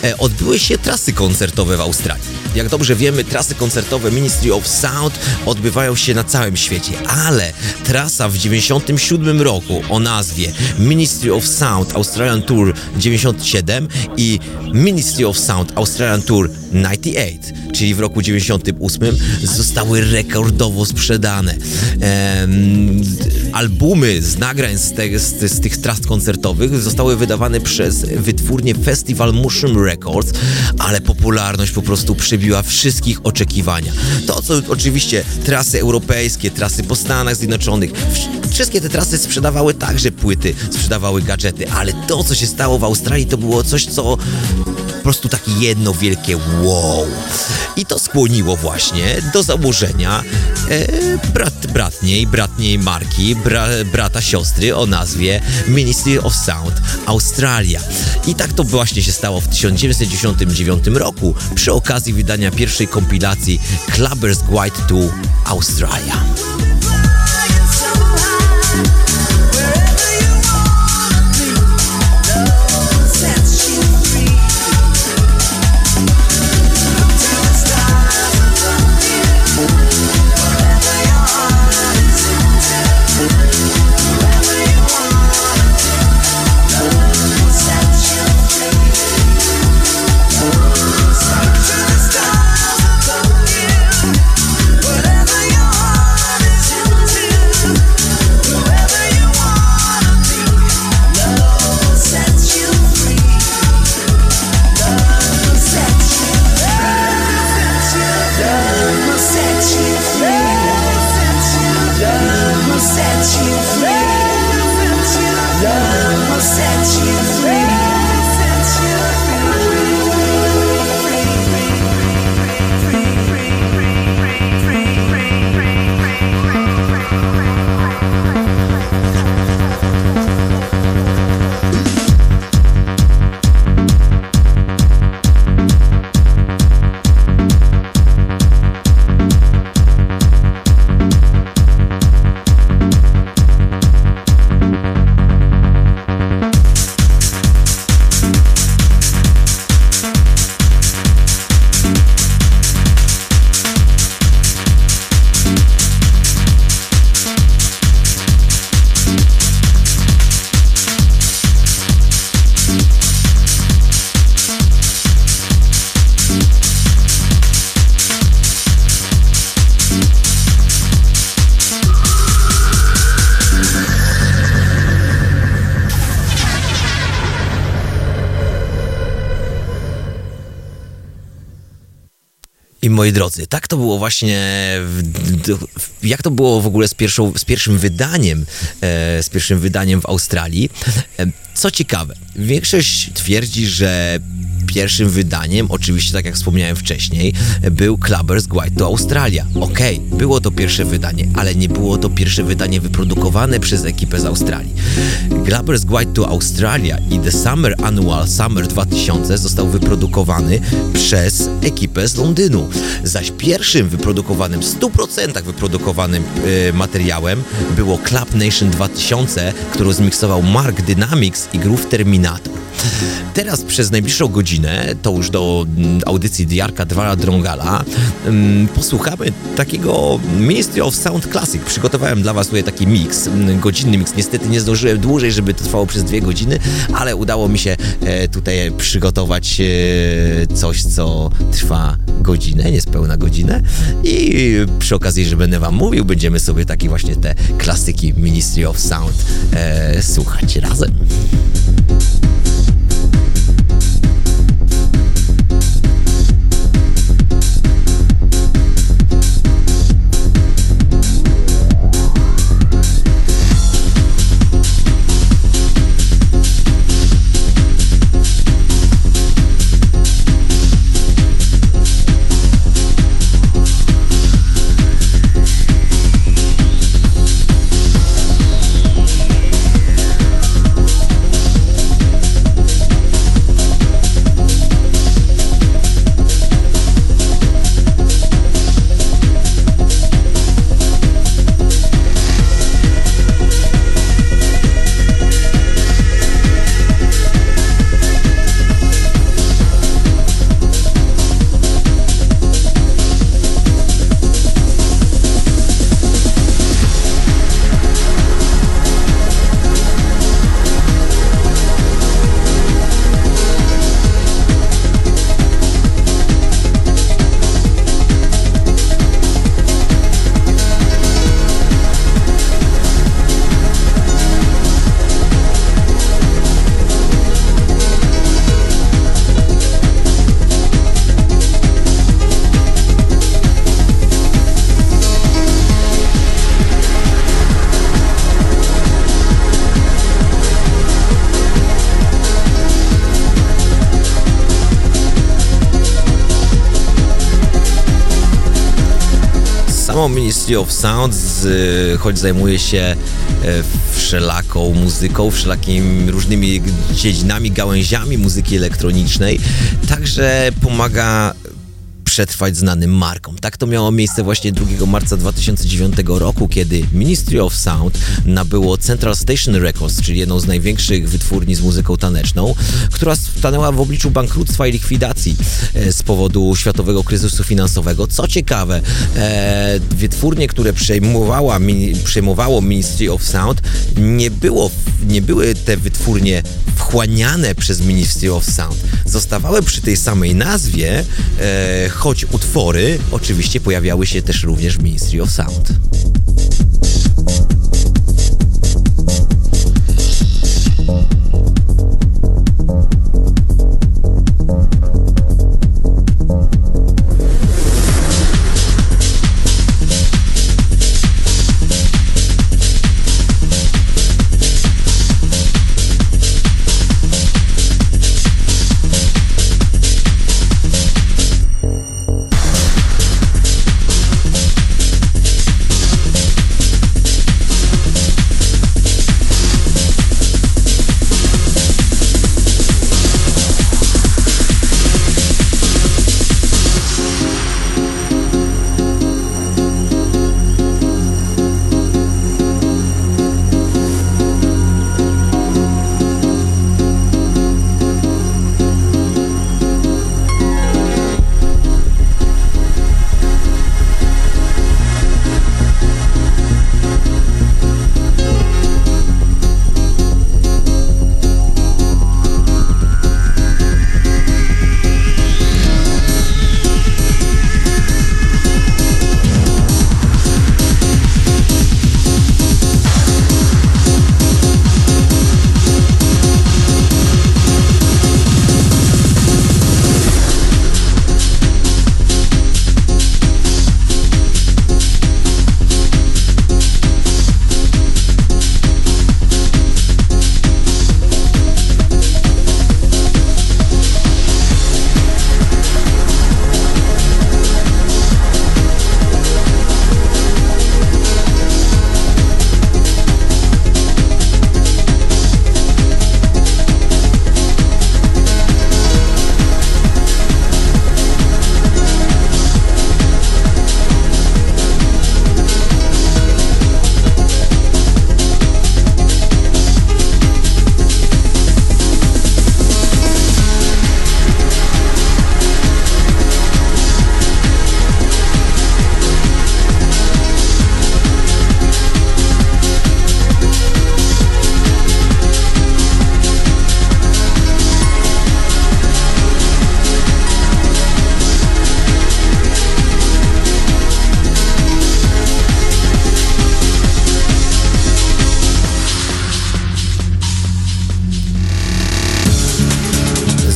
e, odbyły się trasy koncertowe w Australii. Jak dobrze wiemy, trasy koncertowe Ministry of Sound odbywają się na całym świecie, ale trasa w 97 roku o nazwie Ministry of Sound Australian Tour 97 i Ministry of Sound Australian Tour 98, czyli w roku 98 zostały rekordowo sprzedane. Em, albumy z nagrań z, te, z, z tych tras koncertowych zostały wydawane przez wytwórnię Festival Mushroom Records, ale popularność po prostu przebiła wszystkich oczekiwania. To, co oczywiście trasy europejskie, trasy po Stanach Zjednoczonych, wsz- wszystkie te trasy sprzedawały także płyty, sprzedawały gadżety, ale to, co się stało w Australii, to było coś, co po prostu takie jedno wielkie wow. I to skłoniło właśnie do założenia e, brat, bratniej, bratniej marki, bra, brata siostry o nazwie Ministry of Sound Australia. I tak to właśnie się stało w 1999 roku przy okazji wydania pierwszej kompilacji Clubbers Guide to Australia. Moi drodzy, tak to było właśnie, w, w, jak to było w ogóle z, pierwszą, z pierwszym wydaniem, e, z pierwszym wydaniem w Australii. E, co ciekawe, większość twierdzi, że pierwszym wydaniem, oczywiście tak jak wspomniałem wcześniej, był Clubbers Guide to Australia. Okej, było to pierwsze wydanie, ale nie było to pierwsze wydanie wyprodukowane przez ekipę z Australii. Clubbers Guide to Australia i The Summer Annual Summer 2000 został wyprodukowany przez ekipę z Londynu. Zaś pierwszym wyprodukowanym, w 100% wyprodukowanym e, materiałem było Club Nation 2000, którą zmiksował Mark Dynamics i Groove Terminator. Teraz przez najbliższą godzinę, to już do mm, audycji Diarka Dwara Drongala, mm, posłuchamy takiego Ministry of Sound Classic. Przygotowałem dla Was tutaj taki mix, mm, godzinny mix. Niestety nie zdążyłem dłużej, żeby to trwało przez dwie godziny, ale udało mi się e, tutaj przygotować e, coś, co trwa godzinę, niespełna godzinę. I przy okazji, że będę Wam mówił, będziemy sobie takie właśnie te klasyki Ministry of Sound e, słuchać razem. Ministry of Sound, choć zajmuje się e, wszelaką muzyką, wszelakimi różnymi dziedzinami, gałęziami muzyki elektronicznej, także pomaga przetrwać znanym markom. Tak to miało miejsce właśnie 2 marca 2009 roku, kiedy Ministry of Sound nabyło Central Station Records, czyli jedną z największych wytwórni z muzyką taneczną, która stanęła w obliczu bankructwa i likwidacji e, z powodu światowego kryzysu finansowego. Co ciekawe, e, wytwórnie, które przejmowała, mini, przejmowało Ministry of Sound, nie, było, nie były te wytwórnie wchłaniane przez Ministry of Sound. Zostawały przy tej samej nazwie, e, choć utwory oczywiście pojawiały się też również w Ministry of Sound.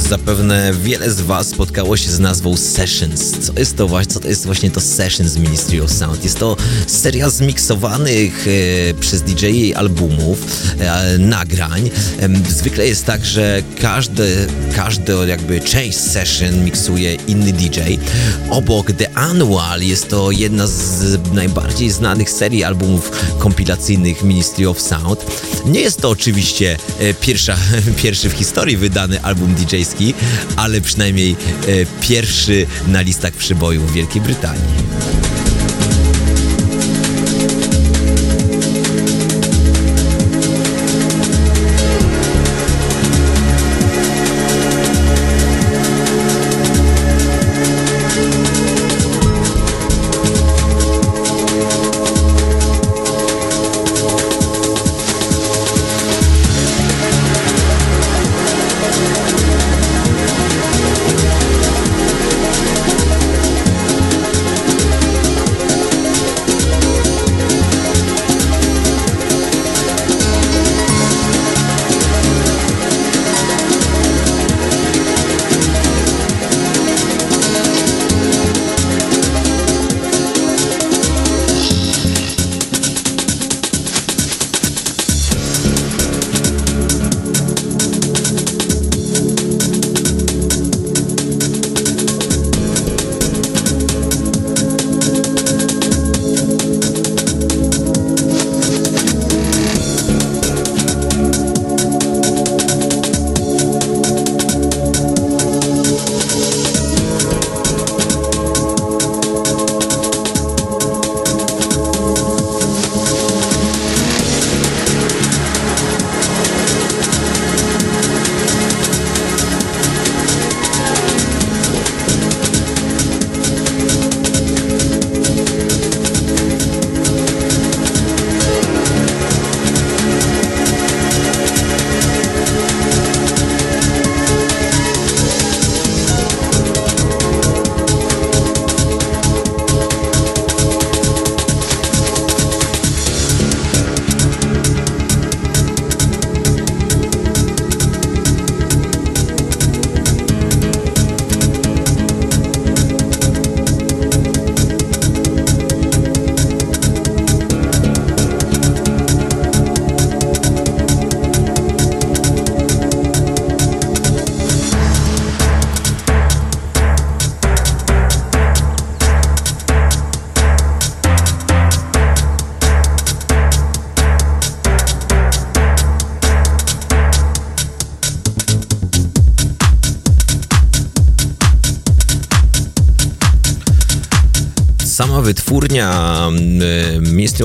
Zapewne wiele z Was spotkało się z nazwą Sessions. Co jest to właśnie, co to jest właśnie to Sessions Ministry of Sound? Jest to seria zmiksowanych e, przez DJ albumów, e, nagrań. Em, zwykle jest tak, że każdy, każdy jakby część session miksuje inny DJ. Obok The Annual jest to jedna z najbardziej znanych serii albumów kompilacyjnych Ministry of Sound. Nie jest to oczywiście e, pierwsza, pierwszy w historii wydany album DJ-ski, ale przynajmniej e, pierwszy na listach przybojów w Wielkiej Brytanii.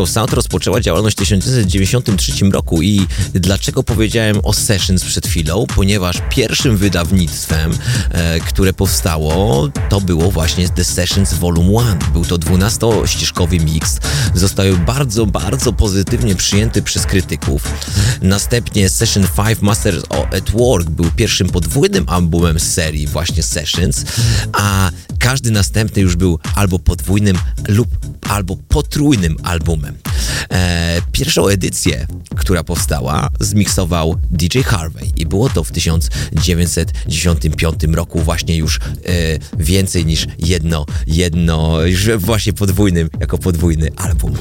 Of Sound rozpoczęła działalność w 1993 roku i dlaczego powiedziałem o Sessions przed chwilą? Ponieważ pierwszym wydawnictwem, e, które powstało, to było właśnie The Sessions Volume 1. Był to 12-ścieżkowy mix. Został bardzo, bardzo pozytywnie przyjęty przez krytyków. Następnie Session 5 Masters at Work był pierwszym podwójnym albumem z serii właśnie Sessions, a każdy następny już był albo podwójnym lub albo potrójnym albumem. E, pierwszą edycję, która powstała, zmiksował DJ Harvey i było to w 1995 roku właśnie już e, więcej niż jedno, jedno, już właśnie podwójnym, jako podwójny album.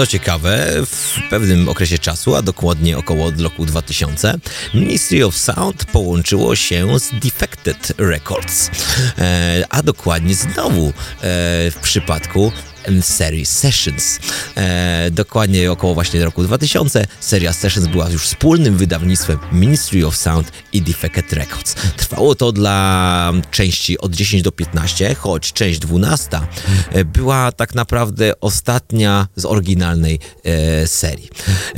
Co ciekawe, w pewnym okresie czasu, a dokładnie około od roku 2000, Ministry of Sound połączyło się z Defected Records, e, a dokładnie znowu e, w przypadku serii Sessions. E, dokładnie około właśnie roku 2000 seria Sessions była już wspólnym wydawnictwem Ministry of Sound i Defected Records. Trwało to dla części od 10 do 15, choć część 12 e, była tak naprawdę ostatnia z oryginalnej e, serii.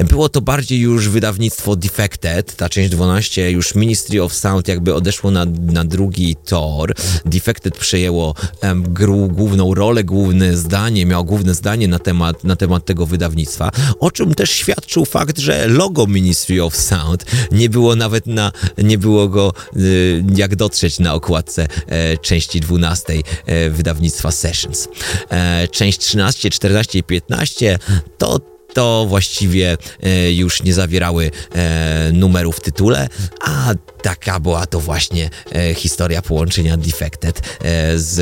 Było to bardziej już wydawnictwo Defected, ta część 12 już Ministry of Sound jakby odeszło na, na drugi tor. Defected przejęło gru, główną rolę, główne zdanie, miało główne zdanie na temat, na temat tego wydawnictwa, o czym też świadczył fakt, że logo Ministry of Sound nie było nawet na, nie było go y, jak dotrzeć na okładce e, części 12 e, wydawnictwa Sessions. E, część 13, 14 i 15 to to właściwie e, już nie zawierały e, numerów w tytule, a taka była to właśnie e, historia połączenia Defected e, z,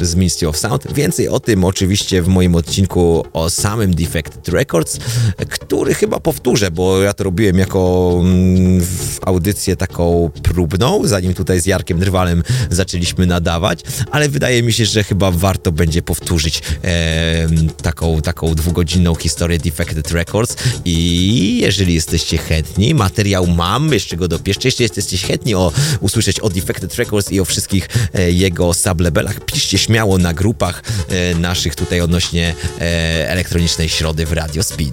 z Ministry of Sound. Więcej o tym oczywiście w moim odcinku o samym Defected Records, który chyba powtórzę, bo ja to robiłem jako mm, audycję taką próbną, zanim tutaj z Jarkiem Drwalem zaczęliśmy nadawać, ale wydaje mi się, że chyba warto będzie powtórzyć e, taką, taką dwugodzinną historię Defected Records i jeżeli jesteście chętni, materiał mam, jeszcze go dopieszczę, jeśli jesteście chętni o, usłyszeć o Defected Records i o wszystkich e, jego sublabelach, piszcie śmiało na grupach e, naszych tutaj odnośnie e, elektronicznej środy w Radio Spin.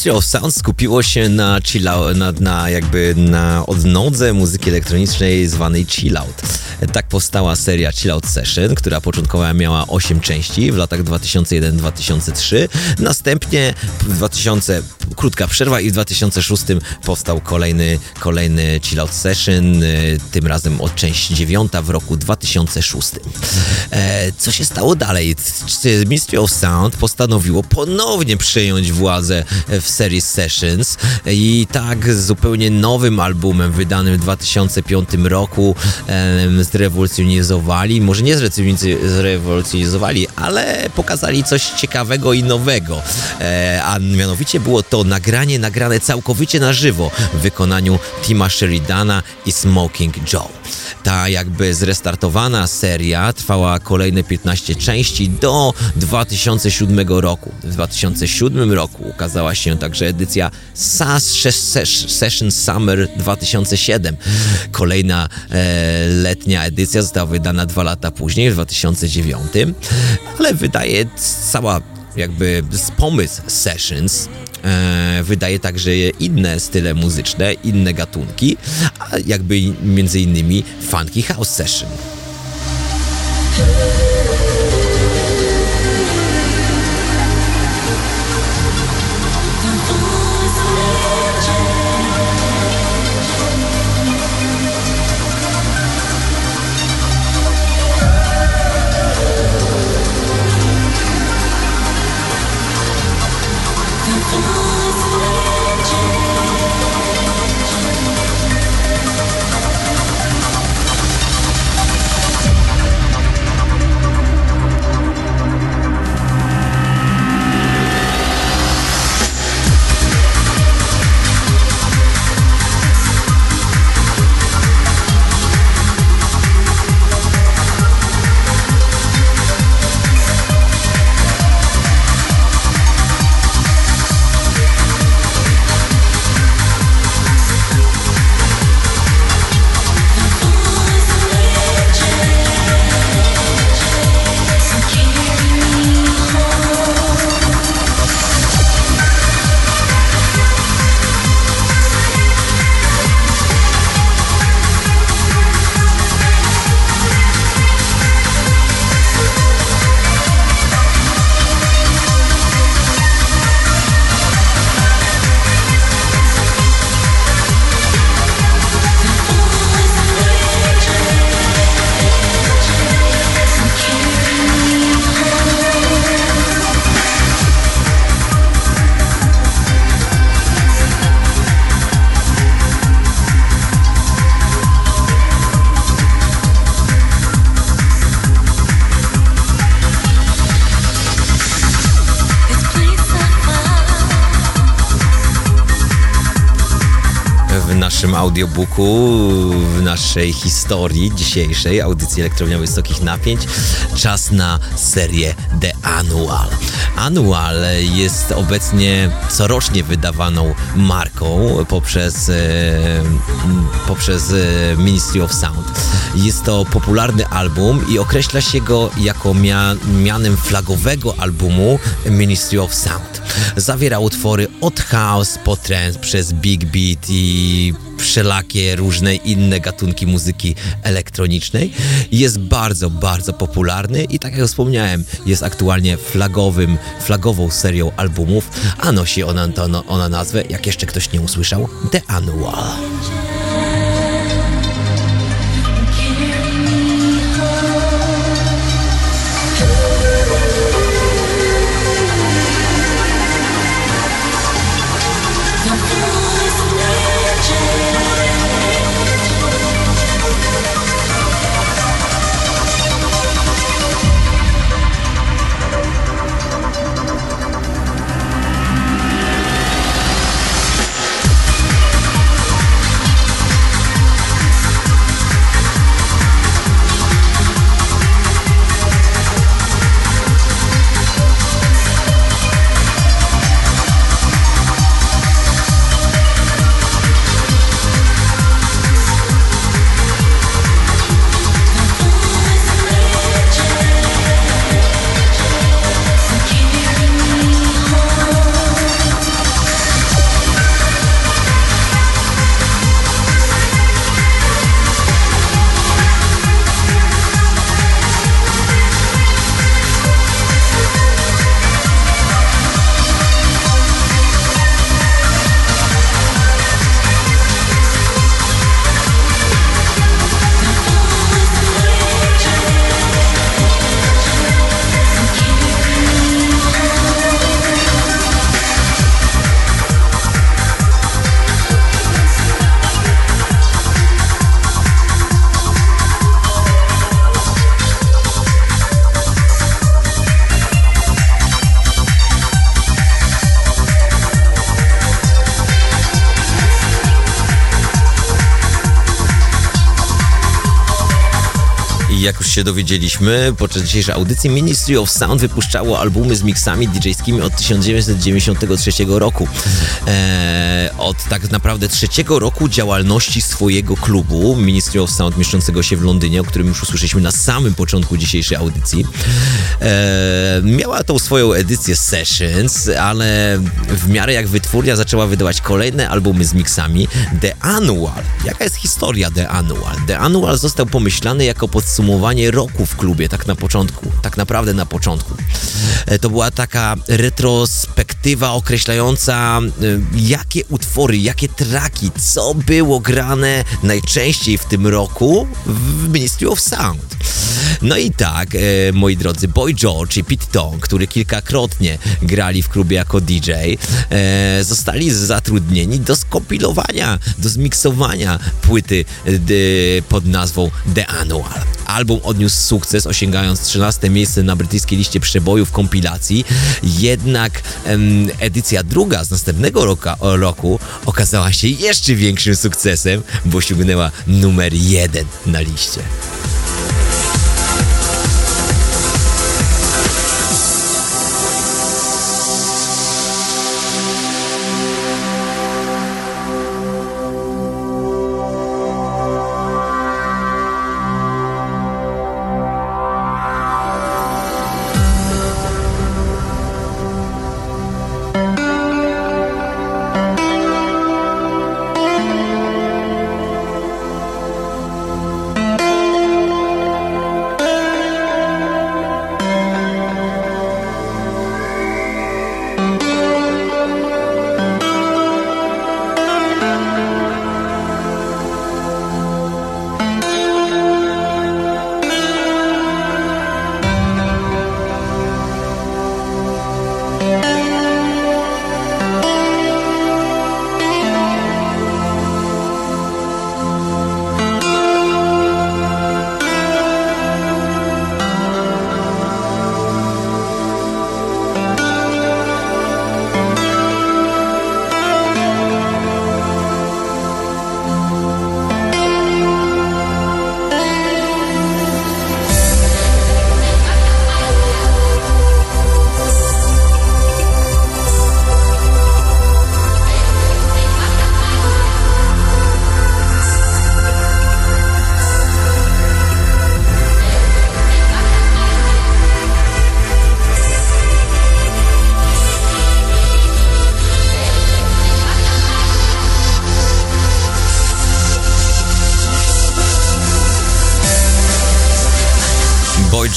Ministry of Sound skupiło się na chill out, na, na jakby na odnodze muzyki elektronicznej zwanej chill out. E, Tak powstała seria Chill Out Session, która początkowo miała 8 części w latach 2001-2003. Następnie w 2000 krótka przerwa i w 2006 powstał kolejny, kolejny Chill Out Session, y, tym razem od część dziewiąta w roku 2006. E, co się stało dalej? Ministry of Sound postanowiło ponownie przejąć władzę w serii Sessions i tak z zupełnie nowym albumem wydanym w 2005 roku zrewolucjonizowali, może nie zrewolucjoniz- zrewolucjonizowali, ale pokazali coś ciekawego i nowego. E, a mianowicie było to nagranie nagrane całkowicie na żywo w wykonaniu Tima Sheridana i Smoking Joe. Ta jakby zrestartowana seria trwała kolejne 15 części do 2007 roku. W 2007 roku ukazała się także edycja SAS Session Summer 2007. Kolejna e, letnia edycja została wydana dwa lata później, w 2009, ale wydaje cała jakby z pomysł Sessions e, wydaje także inne style muzyczne, inne gatunki, a jakby między innymi funky house session. Audiobooku, w naszej historii dzisiejszej audycji Elektrownia Wysokich Napięć. Czas na serię The Annual. Annual jest obecnie corocznie wydawaną marką poprzez, e, poprzez e, Ministry of Sound. Jest to popularny album i określa się go jako mia, mianem flagowego albumu Ministry of Sound. Zawiera utwory od house po trance przez big beat i wszelakie różne inne gatunki muzyki elektronicznej. Jest bardzo, bardzo popularny i tak jak wspomniałem, jest aktualnie flagowym, flagową serią albumów, a nosi ona, to, no, ona nazwę, jak jeszcze ktoś nie usłyszał, The Annual. Się dowiedzieliśmy, podczas dzisiejszej audycji Ministry of Sound wypuszczało albumy z miksami DJ-skimi od 1993 roku. E, od tak naprawdę trzeciego roku działalności swojego klubu Ministry of Sound mieszczącego się w Londynie, o którym już usłyszeliśmy na samym początku dzisiejszej audycji. E, miała tą swoją edycję Sessions, ale w miarę jak wytwórnia zaczęła wydawać kolejne albumy z miksami. The Annual. Jaka jest historia The Annual? The Annual został pomyślany jako podsumowanie roku w klubie, tak na początku, tak naprawdę na początku. E, To była taka retrospektywa określająca, e, jakie utwory, jakie traki, co było grane najczęściej w tym roku w Ministry of Sound. No i tak, e, moi drodzy, Boy George i Pete Tong, który kilkakrotnie grali w klubie jako DJ, zostali zatrudnieni do skompilowania, do zmiksowania płyty pod nazwą The Annual. Album odniósł sukces, osiągając 13 miejsce na brytyjskiej liście przebojów kompilacji, jednak em, edycja druga z następnego roku okazała się jeszcze większym sukcesem, bo osiągnęła numer jeden na liście.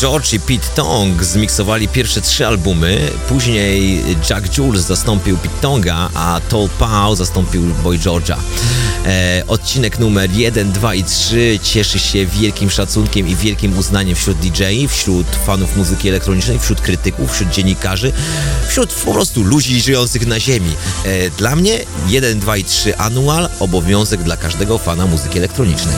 George i Pete Tong zmiksowali pierwsze trzy albumy, później Jack Jules zastąpił Pete Tonga, a Tol Pau zastąpił Boy George'a. E, odcinek numer 1, 2 i 3 cieszy się wielkim szacunkiem i wielkim uznaniem wśród DJ, wśród fanów muzyki elektronicznej, wśród krytyków, wśród dziennikarzy, wśród po prostu ludzi żyjących na ziemi. E, dla mnie 1, 2 i 3 Annual obowiązek dla każdego fana muzyki elektronicznej.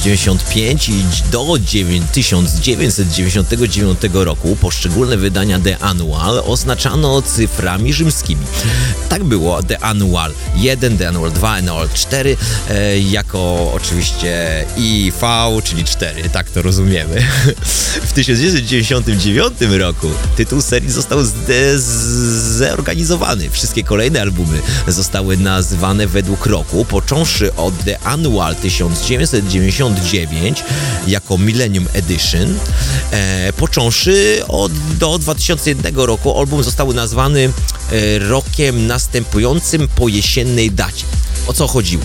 1995 i do 9 1999 roku poszczególne wydania The Annual oznaczano cyframi rzymskimi. Tak było The Annual 1, The Annual 2, Annual 4 e, jako oczywiście IV, czyli 4, tak to rozumiemy. W 1999 roku tytuł serii został zorganizowany. Wszystkie kolejne albumy zostały nazwane według roku, począwszy od The Annual 1999 jako Millennium Edition, e, począwszy od, do 2001 roku album został nazwany e, rokiem następującym po innej dacie. O co chodziło?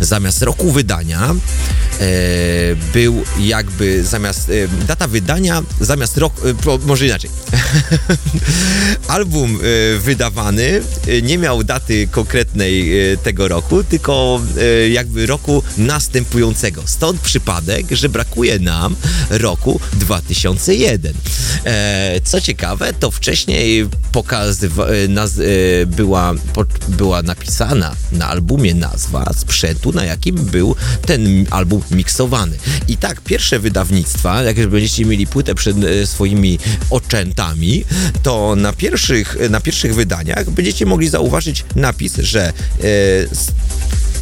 Zamiast roku wydania e, był jakby zamiast e, data wydania, zamiast rok, e, może inaczej. Album e, wydawany e, nie miał daty konkretnej e, tego roku, tylko jakby roku następującego. Stąd przypadek, że brakuje nam roku 2001. E, co ciekawe, to wcześniej pokazywa, była, po, była napisana na albumie nazwa sprzętu, na jakim był ten album miksowany. I tak, pierwsze wydawnictwa, jak już będziecie mieli płytę przed e, swoimi oczętami, to na pierwszych, na pierwszych wydaniach będziecie mogli zauważyć napis, że e,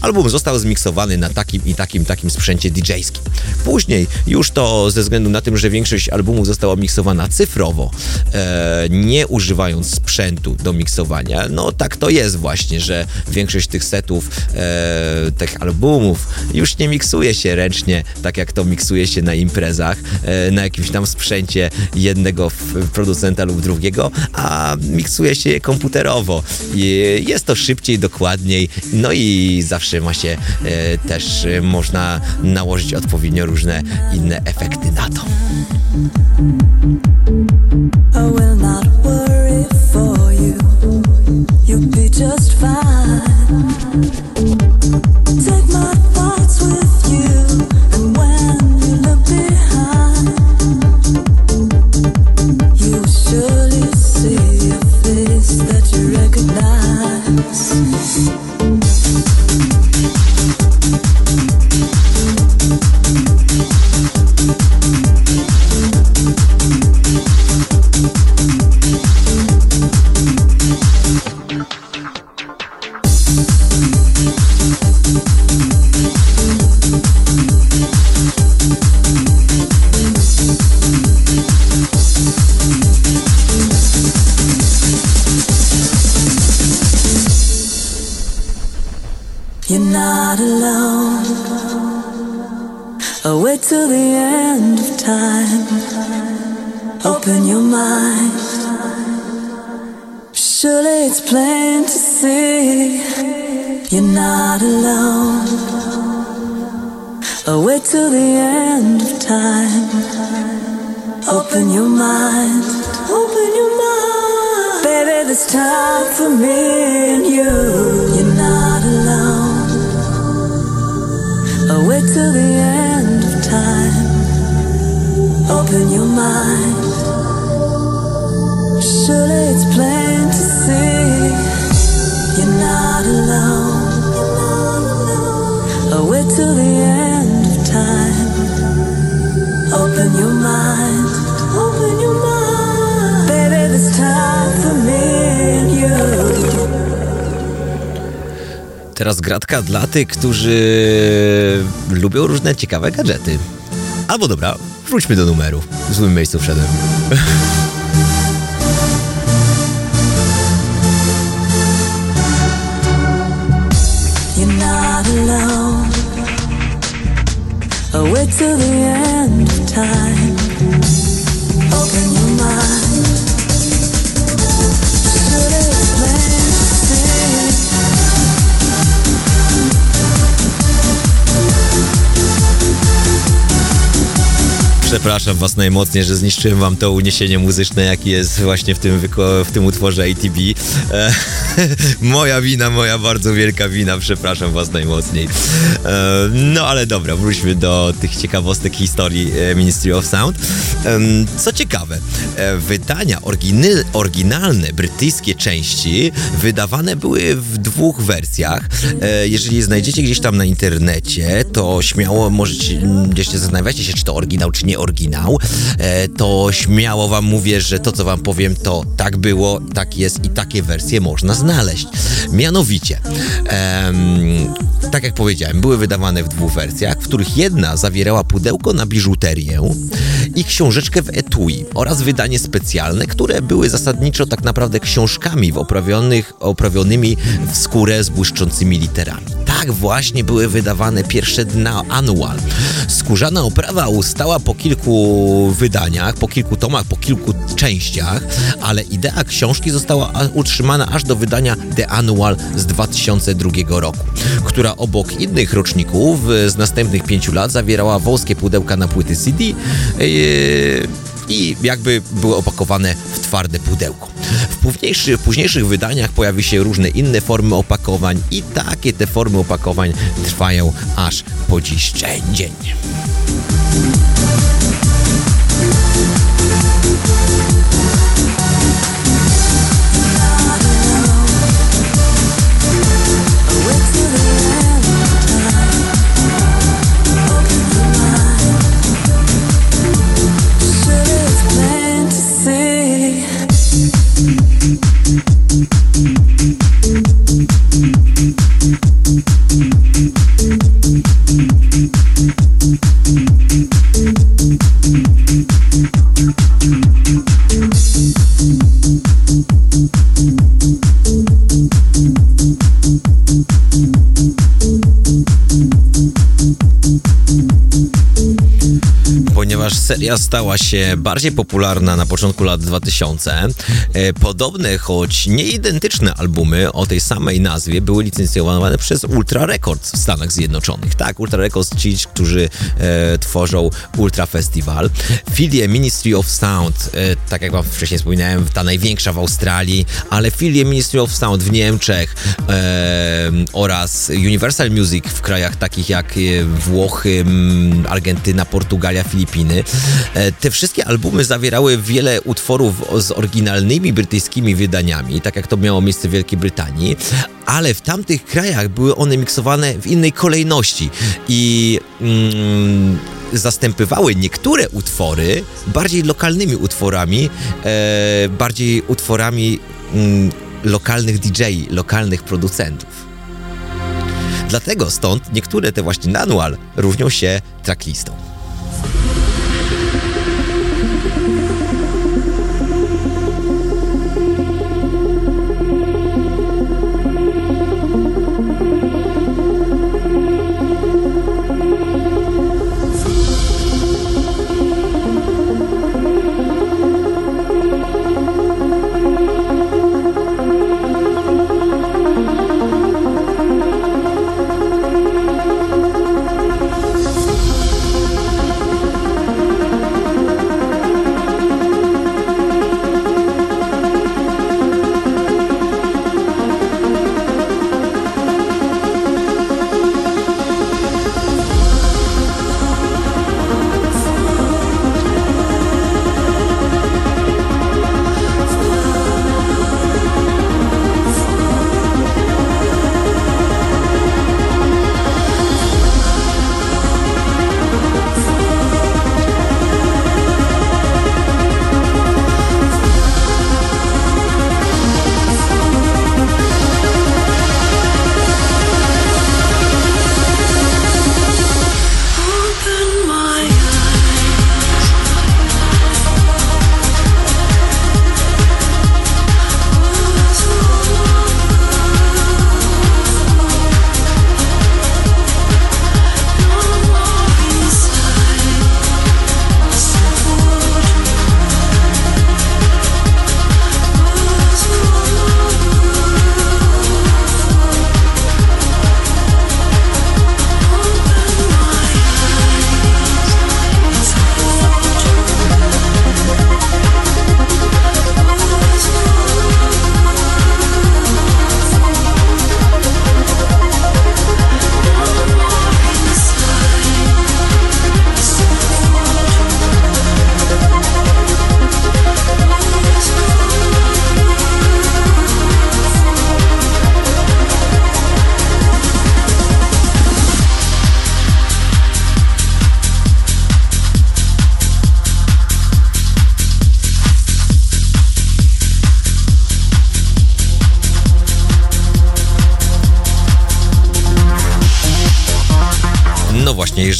Album został zmiksowany na takim i takim, takim sprzęcie DJ-skim. Później, już to ze względu na tym, że większość albumów została miksowana cyfrowo, e, nie używając sprzętu do miksowania, no tak to jest właśnie, że większość tych setów, e, tych albumów już nie miksuje się ręcznie, tak jak to miksuje się na imprezach, e, na jakimś tam sprzęcie jednego producenta lub drugiego, a miksuje się je komputerowo. Jest to szybciej, dokładniej, no i zawsze się e, też e, można nałożyć odpowiednio różne inne efekty na to. Will You're not alone. Oh, wait till the end of time. Open your mind. Surely it's plain to see you're not alone. Oh, wait till the end of time. Open your mind. Open your mind. Baby, there's time for me and you. Wait till the end of time. Open your mind. Surely it's plain to see you're not alone. Wait till the end of time. Open your mind. Teraz gratka dla tych, którzy lubią różne ciekawe gadżety. Albo dobra, wróćmy do numeru. W złym miejscu wszedłem. Wait till the end of time. Przepraszam was najmocniej, że zniszczyłem wam to uniesienie muzyczne, jakie jest właśnie w tym, w tym utworze ATB. E, moja wina, moja bardzo wielka wina, przepraszam was najmocniej. E, no ale dobra, wróćmy do tych ciekawostek historii e, Ministry of Sound. Em, co ciekawe, e, wydania oryginalne brytyjskie części wydawane były w dwóch wersjach. E, jeżeli je znajdziecie gdzieś tam na internecie, to śmiało możecie, gdzieś zastanawiacie się, czy to oryginał, czy nie oryginał, e, to śmiało wam mówię, że to, co wam powiem, to tak było, tak jest i takie wersje można znaleźć. Mianowicie, em, tak jak powiedziałem, były wydawane w dwóch wersjach, w których jedna zawierała pudełko na biżuterię i książeczkę w etui oraz wydanie specjalne, które były zasadniczo tak naprawdę książkami oprawionych, oprawionymi w skórę z błyszczącymi literami. Tak właśnie były wydawane pierwsze dna Annual. Skórzana oprawa ustała po kilku wydaniach, po kilku tomach, po kilku częściach, ale idea książki została utrzymana aż do wydania The Annual z 2002 roku, która obok innych roczników e, z następnych pięciu lat zawierała wąskie pudełka na płyty CD e, i jakby były opakowane w twarde pudełko. W późniejszych, w późniejszych wydaniach pojawi się różne inne formy opakowań i takie te formy opakowań trwają aż po dziś dzień. Ponieważ seria stała się bardziej popularna na początku lat 2000, e, podobne, choć nie identyczne albumy o tej samej nazwie były licencjonowane przez Ultra Records w Stanach Zjednoczonych. Tak, Ultra Records, ci, którzy e, tworzą Ultra Festival. Filie Ministry of Sound, e, tak jak wam wcześniej wspominałem, ta największa w Australii, ale filie Ministry of Sound w Niemczech e, oraz Universal Music w krajach takich jak e, Włochy, Argentyna, Portugalia, Filipiny. E, Te wszystkie albumy zawierały wiele utworów z oryginalnymi brytyjskimi wydaniami, tak jak to miało miejsce w Wielkiej Brytanii, ale w tamtych krajach były one miksowane w innej kolejności i mm, zastępywały niektóre utwory bardziej lokalnymi utworami, e, bardziej utworami mm, lokalnych DJ, lokalnych producentów. Dlatego stąd niektóre te właśnie manual różnią się tracklistą.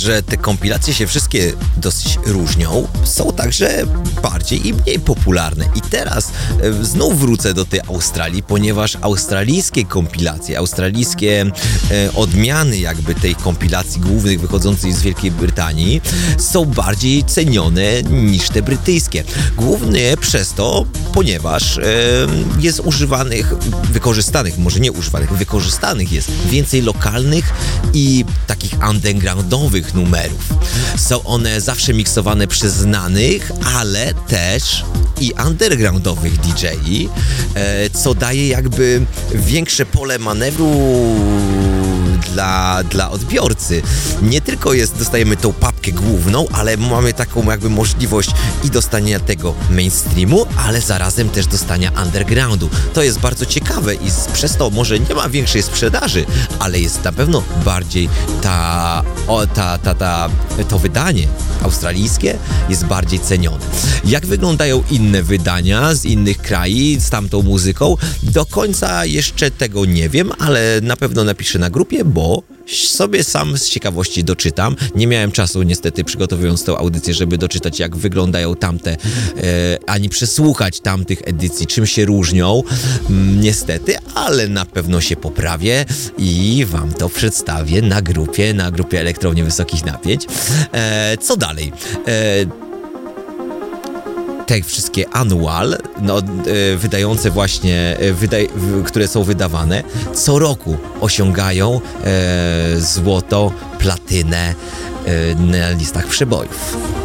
Że te kompilacje się wszystkie dosyć różnią, są także bardziej i mniej popularne. I teraz e, znów wrócę do tej Australii, ponieważ australijskie kompilacje, australijskie e, odmiany jakby tej kompilacji głównych wychodzącej z Wielkiej Brytanii są bardziej cenione niż te brytyjskie. Głównie przez to, ponieważ e, jest używanych, wykorzystanych, może nie używanych, wykorzystanych jest więcej lokalnych i takich undergroundowych numerów. Są one zawsze miksowane przez znanych, ale też i undergroundowych DJ-i, e, co daje jakby większe pole manewru dla, dla odbiorcy. Nie tylko jest, dostajemy tą papkę główną, ale mamy taką jakby możliwość i dostania tego mainstreamu, ale zarazem też dostania undergroundu. To jest bardzo ciekawe i przez to może nie ma większej sprzedaży, ale jest na pewno bardziej ta, o, ta, ta, ta, to wydanie australijskie jest bardziej cenione. Jak wyglądają inne wydania z innych krajów z tamtą muzyką? Do końca jeszcze tego nie wiem, ale na pewno napiszę na grupie, bo sobie sam z ciekawości doczytam. Nie miałem czasu niestety przygotowując tę audycję, żeby doczytać jak wyglądają tamte, e, ani przesłuchać tamtych edycji, czym się różnią. Mm, niestety, ale na pewno się poprawię i wam to przedstawię na grupie, na grupie Elektrowni Wysokich Napięć. E, co dalej? E, te wszystkie annual, no, e, wydające właśnie, e, wydaj, które są wydawane, co roku osiągają e, złoto, platynę e, na listach przebojów.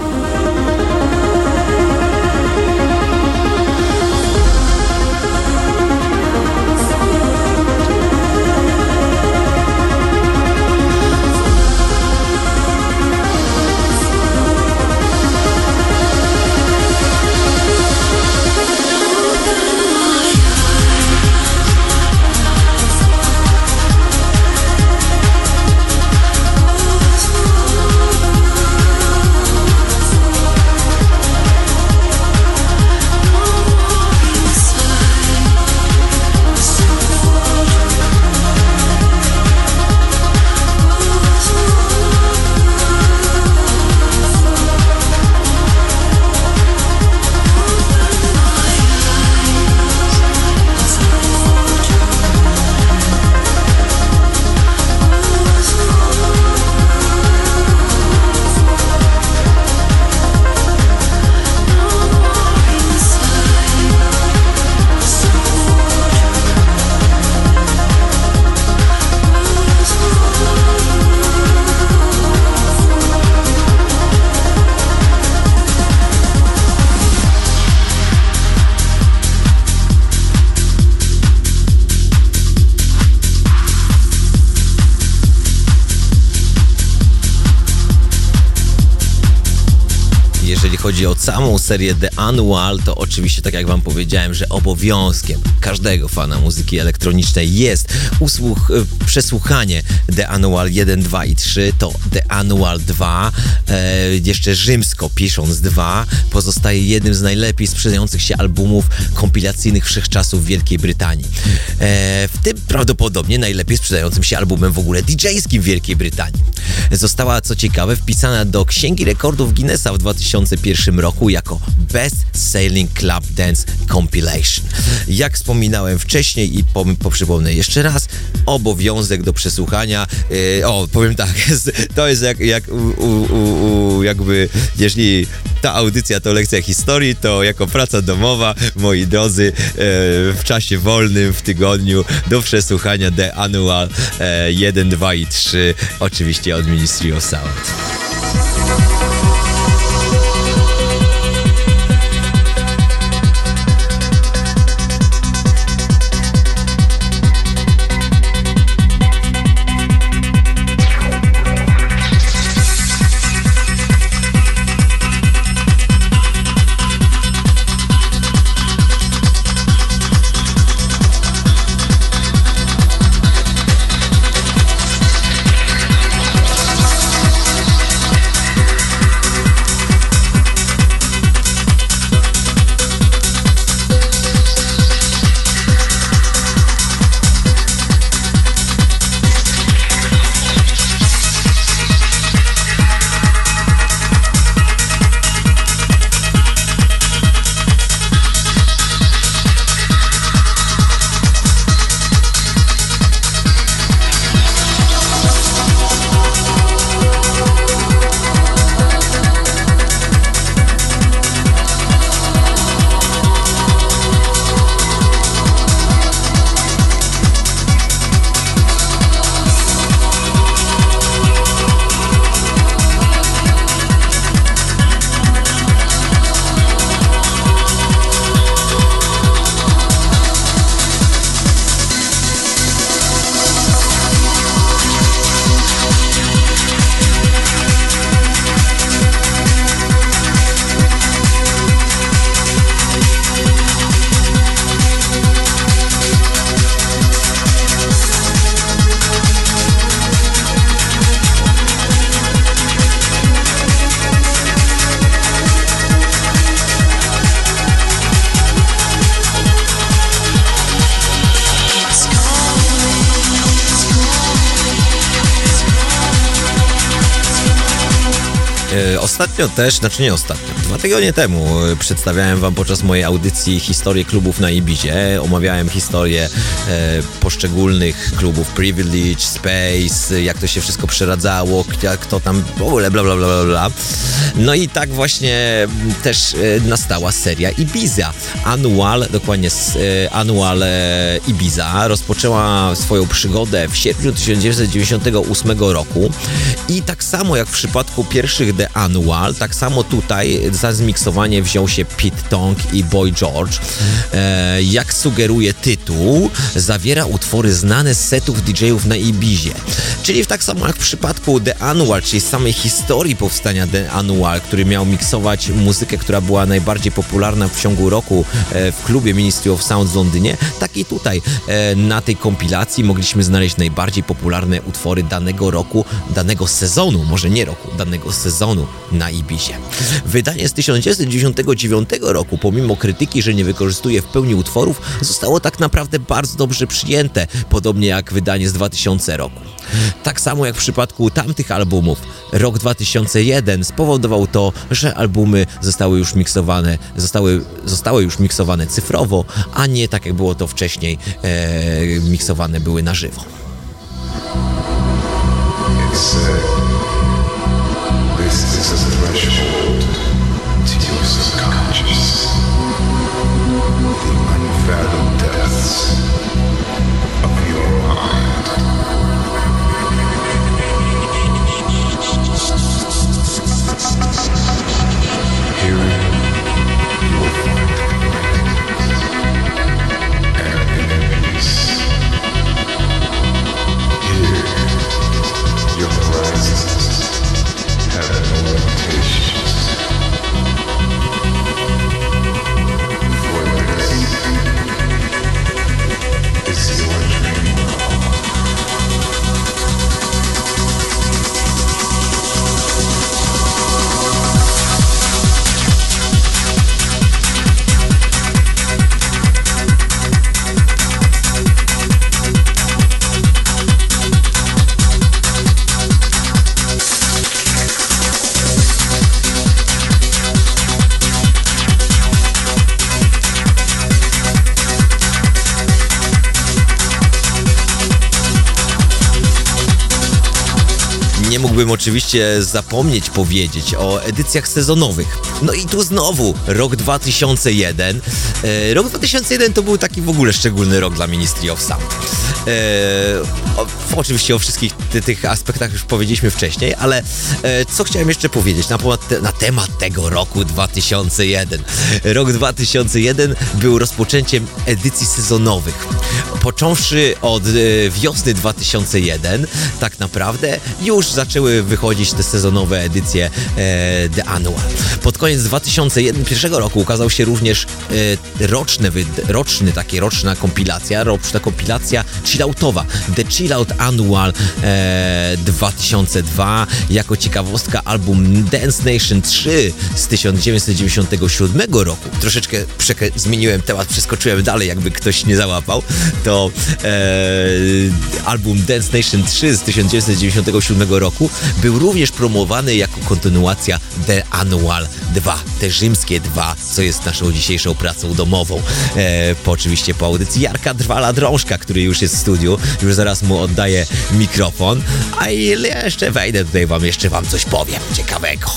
Serię The Annual, to oczywiście, tak jak Wam powiedziałem, że obowiązkiem każdego fana muzyki elektronicznej jest usłuch, e, przesłuchanie The Annual 1, 2 i 3. To The Annual 2, e, jeszcze rzymsko pisząc 2, pozostaje jednym z najlepiej sprzedających się albumów kompilacyjnych wszechczasów w Wielkiej Brytanii. E, w tym prawdopodobnie najlepiej sprzedającym się albumem w ogóle DJ-skim w Wielkiej Brytanii. Została, co ciekawe, wpisana do Księgi Rekordów Guinnessa w 2001 roku jako Best Sailing Club Dance Compilation. Jak wspominałem wcześniej i po, poprzypomnę jeszcze raz, obowiązek do przesłuchania, yy, o, powiem tak, to jest jak, jak u, u, u, jakby, jeżeli ta audycja to lekcja historii, to jako praca domowa, moi drodzy, e, w czasie wolnym, w tygodniu do przesłuchania The Annual e, 1, 2 i 3, oczywiście od Ministry of Sound. Ostatnio też, znaczy nie ostatnio, tygodnie temu e, przedstawiałem wam podczas mojej audycji historię klubów na Ibizie. Omawiałem historię e, poszczególnych klubów Privilege, Space, jak to się wszystko przeradzało, jak to tam w ogóle bla bla bla bla. No i tak właśnie też e, nastała seria Ibiza. Annual, dokładnie s- e, Annual e, Ibiza rozpoczęła swoją przygodę w sierpniu 1998 roku i tak samo jak w przypadku pierwszych The Annual, tak samo tutaj za zmiksowanie wziął się Pete Tong i Boy George. E, jak sugeruje tytuł, zawiera utwory znane z setów DJ-ów na Ibizie. Czyli tak samo jak w przypadku The Annual, czyli samej historii powstania The Annual, który miał miksować muzykę, która była najbardziej popularna w ciągu roku e, w klubie Ministry of Sound w Londynie, tak i tutaj e, na tej kompilacji mogliśmy znaleźć najbardziej popularne utwory danego roku, danego sezonu, może nie roku, danego sezonu na Ibizie. Wydanie z 1999 roku, pomimo krytyki, że nie wykorzystuje w pełni utworów, zostało tak naprawdę bardzo dobrze przyjęte, podobnie jak wydanie z 2000 roku. Tak samo jak w przypadku tamtych albumów, rok 2001 spowodował to, że albumy zostały już miksowane, zostały, zostały już miksowane cyfrowo, a nie tak jak było to wcześniej, e, miksowane były na żywo. It's said mógłbym oczywiście zapomnieć powiedzieć o edycjach sezonowych. No i tu znowu rok 2001. E, rok 2001 to był taki w ogóle szczególny rok dla Ministry of Sound. E, oczywiście o wszystkich ty, tych aspektach już powiedzieliśmy wcześniej, ale e, co chciałem jeszcze powiedzieć na, na temat tego roku 2001. Rok 2001 był rozpoczęciem edycji sezonowych. Począwszy od e, wiosny 2001, tak naprawdę już zaczęły wychodzić te sezonowe edycje e, The Annual. Pod koniec 2001 roku ukazał się również e, roczny, takie roczna kompilacja, roczna kompilacja chilloutowa, The Chillout Annual e, 2002. Jako ciekawostka album Dance Nation 3 z 1997 roku. Troszeczkę zmieniłem temat, przeskoczyłem dalej, jakby ktoś nie załapał. To e, album Dance Nation 3 z 1997 roku był również promowany jako kontynuacja The Annual 2, te rzymskie 2, co jest naszą dzisiejszą pracą domową. E, po oczywiście po audycji Jarka Drwala Drążka, który już jest w studiu, już zaraz mu oddaję mikrofon, a jeszcze wejdę tutaj wam, jeszcze wam coś powiem ciekawego.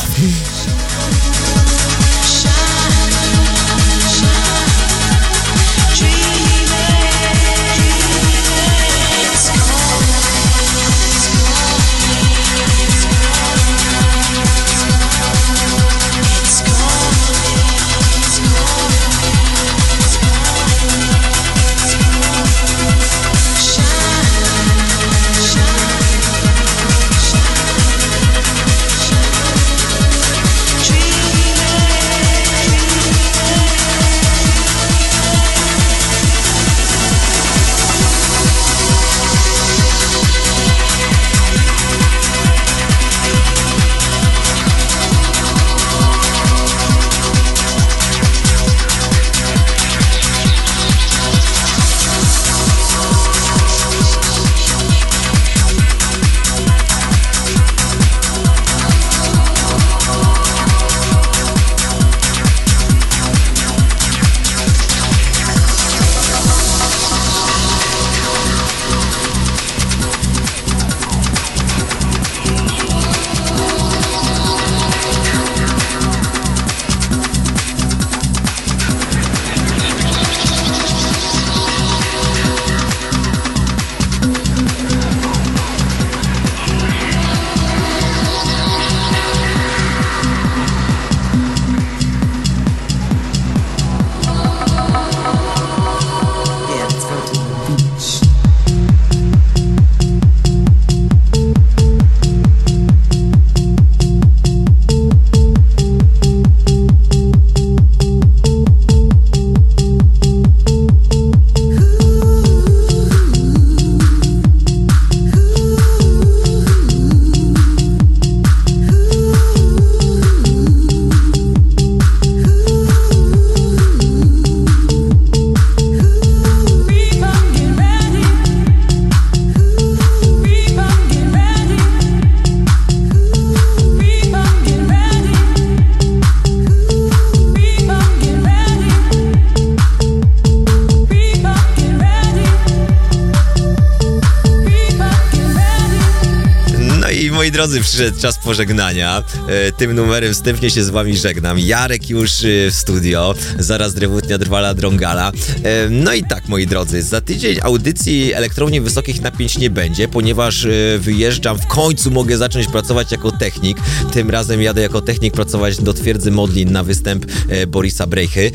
Drodzy, przyszedł czas pożegnania. E, Tym numerem wstępnie się z wami żegnam. Jarek już e, w studio, zaraz drewutnia drwala drągala. E, No i tak, moi drodzy, za tydzień audycji elektrowni wysokich napięć nie będzie, ponieważ wyjeżdżam, w końcu mogę zacząć pracować jako technik. Tym razem jadę jako technik pracować do twierdzy Modlin na występ Borisa Brejchy.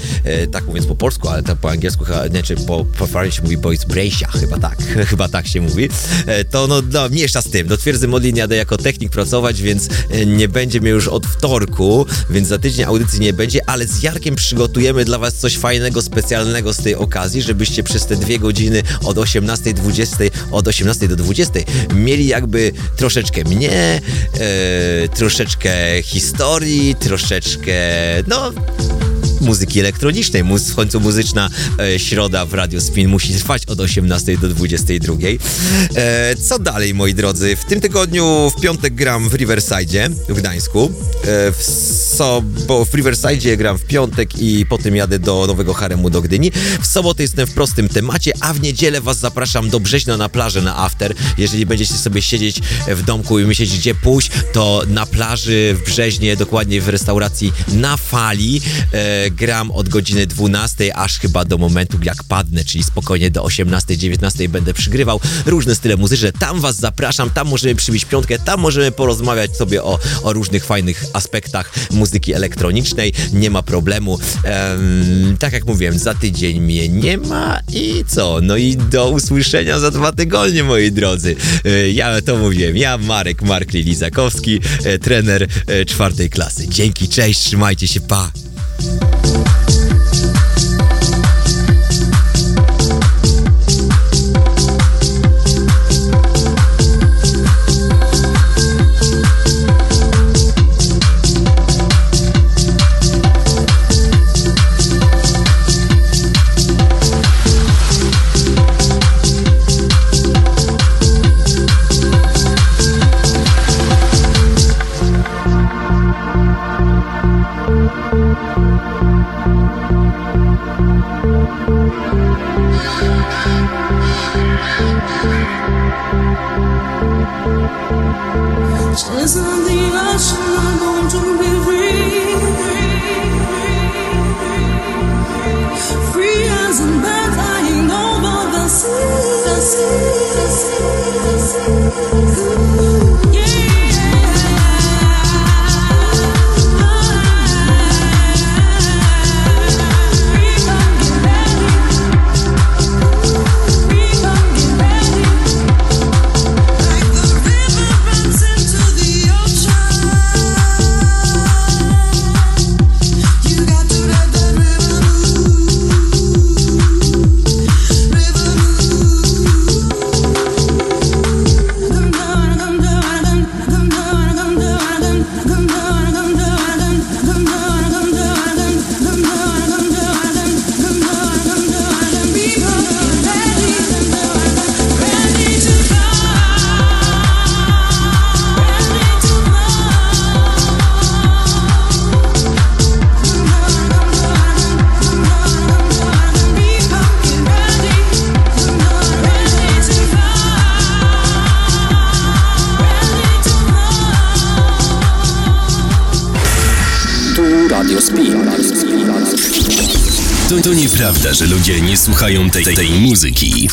Tak mówiąc po polsku, ale to po angielsku, chyba- nie, czy po, po się mówi Boris Brejsia, chyba tak, chyba tak się mówi. To no, no, mniejsza z tym. Do twierdzy Modlin jadę jako technik pracować, więc e, nie będzie mnie już od wtorku, więc za tydzień audycji nie będzie, ale z Jarkiem przygotujemy dla was coś fajnego, specjalnego z tej okazji, żebyście przez te dwie godziny od 18.20, od 18 do 20 mieli jakby troszeczkę mnie, e, troszeczkę historii, troszeczkę, no, muzyki elektronicznej. W końcu muzyczna e, środa w Radio Spin musi trwać od 18 do 22. E, co dalej, moi drodzy? W tym tygodniu w piątek gram w Riverside w Gdańsku. E, w, so, bo w Riverside gram w piątek i potem jadę do Nowego Haremu do Gdyni. W sobotę jestem w prostym temacie, a w niedzielę was zapraszam do Brzeźna na plażę na after. Jeżeli będziecie sobie siedzieć w domku i myśleć, gdzie pójść, to na plaży w Brzeźnie, dokładnie w restauracji na fali, e, gram od godziny 12 aż chyba do momentu jak padnę, czyli spokojnie do 18-19 będę przygrywał różne style muzyczne. Tam was zapraszam, tam możemy przybić piątkę, tam możemy porozmawiać sobie o, o różnych fajnych aspektach muzyki elektronicznej, nie ma problemu. Em, tak jak mówiłem, za tydzień mnie nie ma i co? No i do usłyszenia za dwa tygodnie, moi drodzy. E, Ja to mówiłem, ja Marek Markli Lizakowski, e, trener e, czwartej klasy. Dzięki, cześć, trzymajcie się, pa! Thank you. Ludzie nie słuchają tej, tej muzyki.